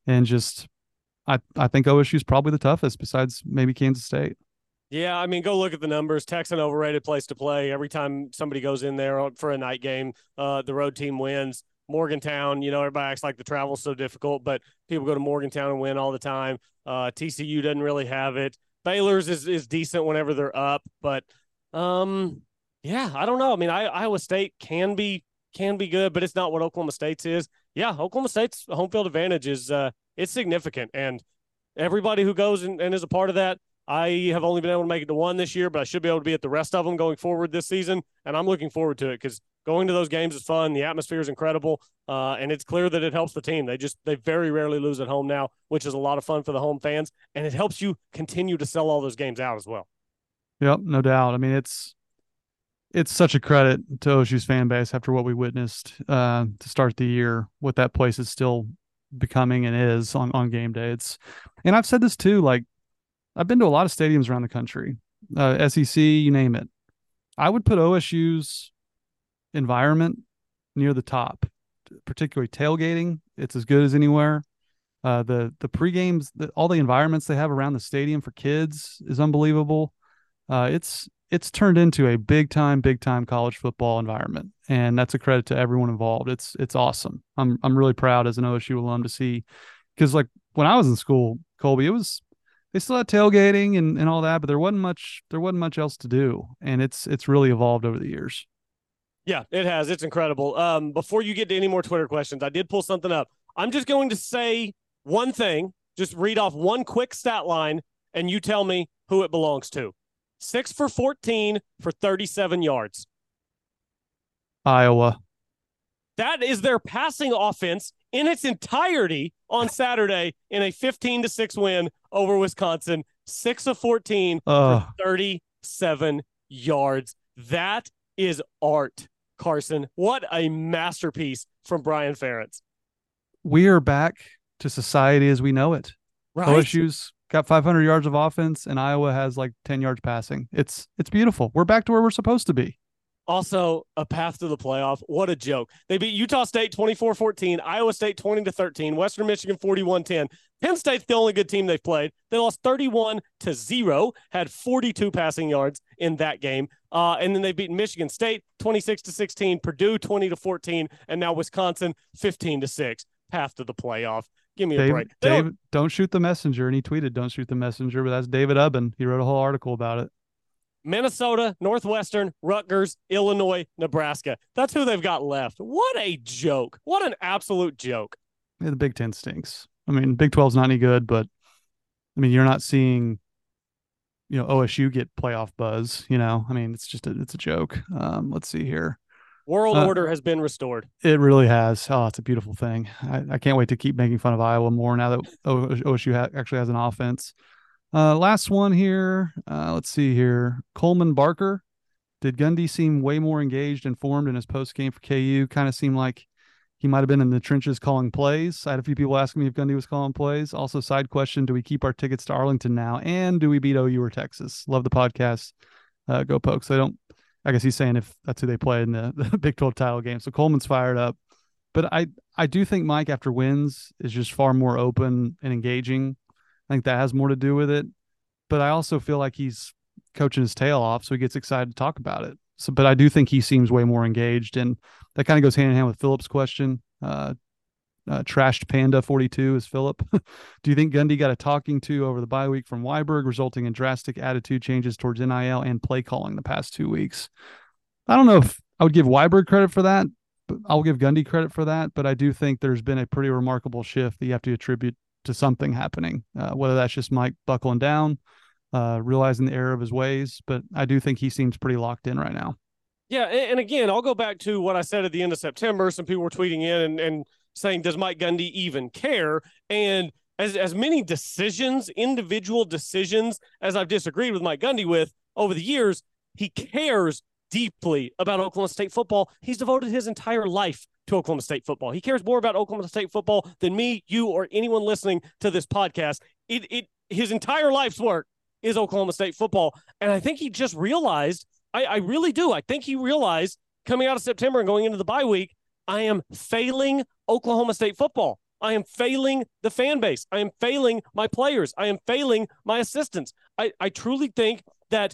and just, I I think OSU is probably the toughest, besides maybe Kansas State. Yeah, I mean, go look at the numbers. Tech's an overrated place to play. Every time somebody goes in there for a night game, uh, the road team wins. Morgantown, you know, everybody acts like the travel's so difficult, but people go to Morgantown and win all the time. Uh, TCU doesn't really have it. Baylor's is, is decent whenever they're up, but um, yeah, I don't know. I mean, I, Iowa State can be can be good, but it's not what Oklahoma State's is. Yeah, Oklahoma State's home field advantage is uh, it's significant, and everybody who goes and, and is a part of that I have only been able to make it to one this year, but I should be able to be at the rest of them going forward this season. And I'm looking forward to it because going to those games is fun. The atmosphere is incredible. Uh, and it's clear that it helps the team. They just, they very rarely lose at home now, which is a lot of fun for the home fans. And it helps you continue to sell all those games out as well. Yep, no doubt. I mean, it's it's such a credit to OSU's fan base after what we witnessed uh, to start the year. What that place is still becoming and is on on game day. It's and I've said this too. Like I've been to a lot of stadiums around the country, uh, SEC, you name it. I would put OSU's environment near the top, particularly tailgating. It's as good as anywhere. Uh, the the pregames, the, all the environments they have around the stadium for kids is unbelievable. Uh, it's it's turned into a big time, big time college football environment, and that's a credit to everyone involved. It's it's awesome. I'm I'm really proud as an OSU alum to see, because like when I was in school, Colby, it was they still had tailgating and, and all that, but there wasn't much there wasn't much else to do, and it's it's really evolved over the years. Yeah, it has. It's incredible. Um, before you get to any more Twitter questions, I did pull something up. I'm just going to say one thing, just read off one quick stat line, and you tell me who it belongs to. Six for 14 for 37 yards. Iowa. That is their passing offense in its entirety on Saturday in a 15 to 6 win over Wisconsin. 6 of 14 Uh, for 37 yards. That is art, Carson. What a masterpiece from Brian Ferentz. we are back to society as we know it. Right? OSU's got 500 yards of offense, and Iowa has like 10 yards passing. It's it's beautiful. We're back to where we're supposed to be. Also, a path to the playoff. What a joke. They beat Utah State 24 14, Iowa State 20 to 13, Western Michigan 41 10. Penn State's the only good team they've played. They lost 31 to 0, had 42 passing yards in that game. Uh, and then they beat Michigan State 26 to 16, Purdue 20 to 14, and now Wisconsin 15 to 6. Path to the playoff. Give me a break. They don't- don't shoot the messenger. And he tweeted, "Don't shoot the messenger." But that's David Ubben. He wrote a whole article about it. Minnesota, Northwestern, Rutgers, Illinois, Nebraska. That's who they've got left. What a joke. What an absolute joke. Yeah, the Big Ten stinks. I mean, Big 12's not any good, but I mean, you're not seeing, you know, OSU get playoff buzz. You know, I mean, it's just a, it's a joke. Um, let's see here. World Uh, order has been restored. It really has. Oh, it's a beautiful thing. I, I can't wait to keep making fun of Iowa more now that OSU ha- actually has an offense. Uh, last one here. Uh, let's see here. Coleman Barker. Did Gundy seem way more engaged and formed in his post game for KU? Kind of seemed like he might have been in the trenches calling plays. I had a few people asking me if Gundy was calling plays. Also, side question: Do we keep our tickets to Arlington now? And do we beat OU or Texas? Love the podcast. Uh, go Pokes. I don't. I guess he's saying if that's who they play in the, the Big 12 title game. So Coleman's fired up. But I I do think Mike after wins is just far more open and engaging. I think that has more to do with it. But I also feel like he's coaching his tail off, so he gets excited to talk about it. So, but I do think he seems way more engaged, and that kind of goes hand in hand with Philip's question. Uh, uh, trashed Panda 42 is Philip. do you think Gundy got a talking to over the bye week from Weiberg, resulting in drastic attitude changes towards NIL and play calling the past two weeks? I don't know if I would give Weiberg credit for that. But I'll give Gundy credit for that, but I do think there's been a pretty remarkable shift that you have to attribute to something happening, uh, whether that's just Mike buckling down, uh, realizing the error of his ways. But I do think he seems pretty locked in right now. Yeah, and, again, I'll go back to what I said at the end of September. Some people were tweeting in and, and saying, "Does Mike Gundy even care?" And as as many decisions, individual decisions, as I've disagreed with Mike Gundy with over the years, he cares deeply about Oklahoma State football. He's devoted his entire life to Oklahoma State football. He cares more about Oklahoma State football than me, you, or anyone listening to this podcast. It it his entire life's work is Oklahoma State football. And I think he just realized, I, I really do. I think he realized coming out of September and going into the bye week, I am failing Oklahoma State football. I am failing the fan base. I am failing my players. I am failing my assistants. I, I truly think that,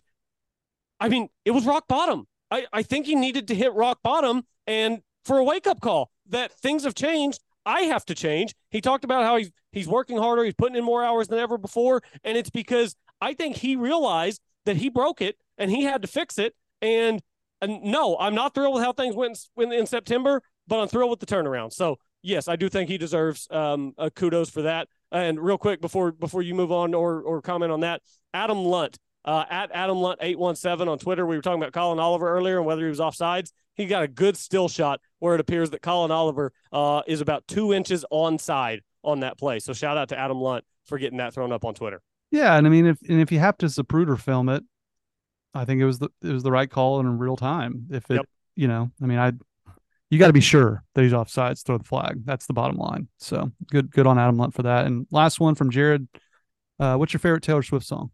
I mean, it was rock bottom. I, I think he needed to hit rock bottom and for a wake up call that things have changed. I have to change. He talked about how he's he's working harder, he's putting in more hours than ever before, and it's because I think he realized that he broke it and he had to fix it. And, and no, I'm not thrilled with how things went in, in September, but I'm thrilled with the turnaround. So yes, I do think he deserves um, kudos for that. And real quick before before you move on or or comment on that, Adam Lunt uh, at Adam Lunt eight one seven on Twitter. We were talking about Collin Oliver earlier and whether he was offsides. He got a good still shot where it appears that Collin Oliver uh, is about two inches onside on that play. So shout out to Adam Lunt for getting that thrown up on Twitter. Yeah, and I mean, if and if you have to Zapruder film it, I think it was the it was the right call in real time. If it, yep. you know, I mean, I you got to be sure that he's offsides, throw the flag. That's the bottom line. So good, good on Adam Lunt for that. And last one from Jared. Uh, what's your favorite Taylor Swift song?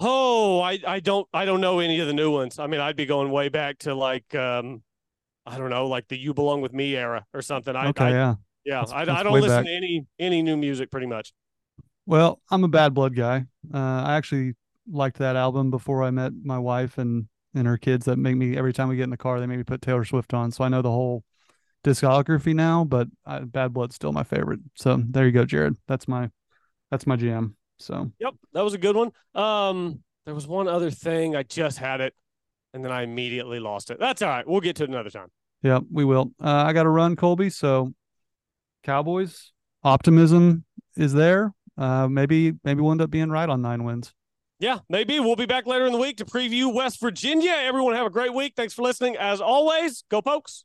Oh, I, I don't I don't know any of the new ones. I mean, I'd be going way back to like um, I don't know, like the "You Belong with Me" era or something. I, okay, I, yeah, yeah. That's, I, that's I don't listen back. to any any new music pretty much. Well, I'm a Bad Blood guy. Uh, I actually liked that album before I met my wife and and her kids. That make me every time we get in the car, they make me put Taylor Swift on. So I know the whole discography now, but I, Bad Blood's still my favorite. So there you go, Jared. That's my that's my jam. So yep, that was a good one. Um, there was one other thing I just had it, and then I immediately lost it. That's all right. We'll get to it another time. Yep, we will. Uh, I got to run, Colby. So Cowboys optimism is there uh, maybe maybe we'll end up being right on nine wins. Yeah, maybe. We'll be back later in the week to preview West Virginia. Everyone have a great week. Thanks for listening. As always, go pokes.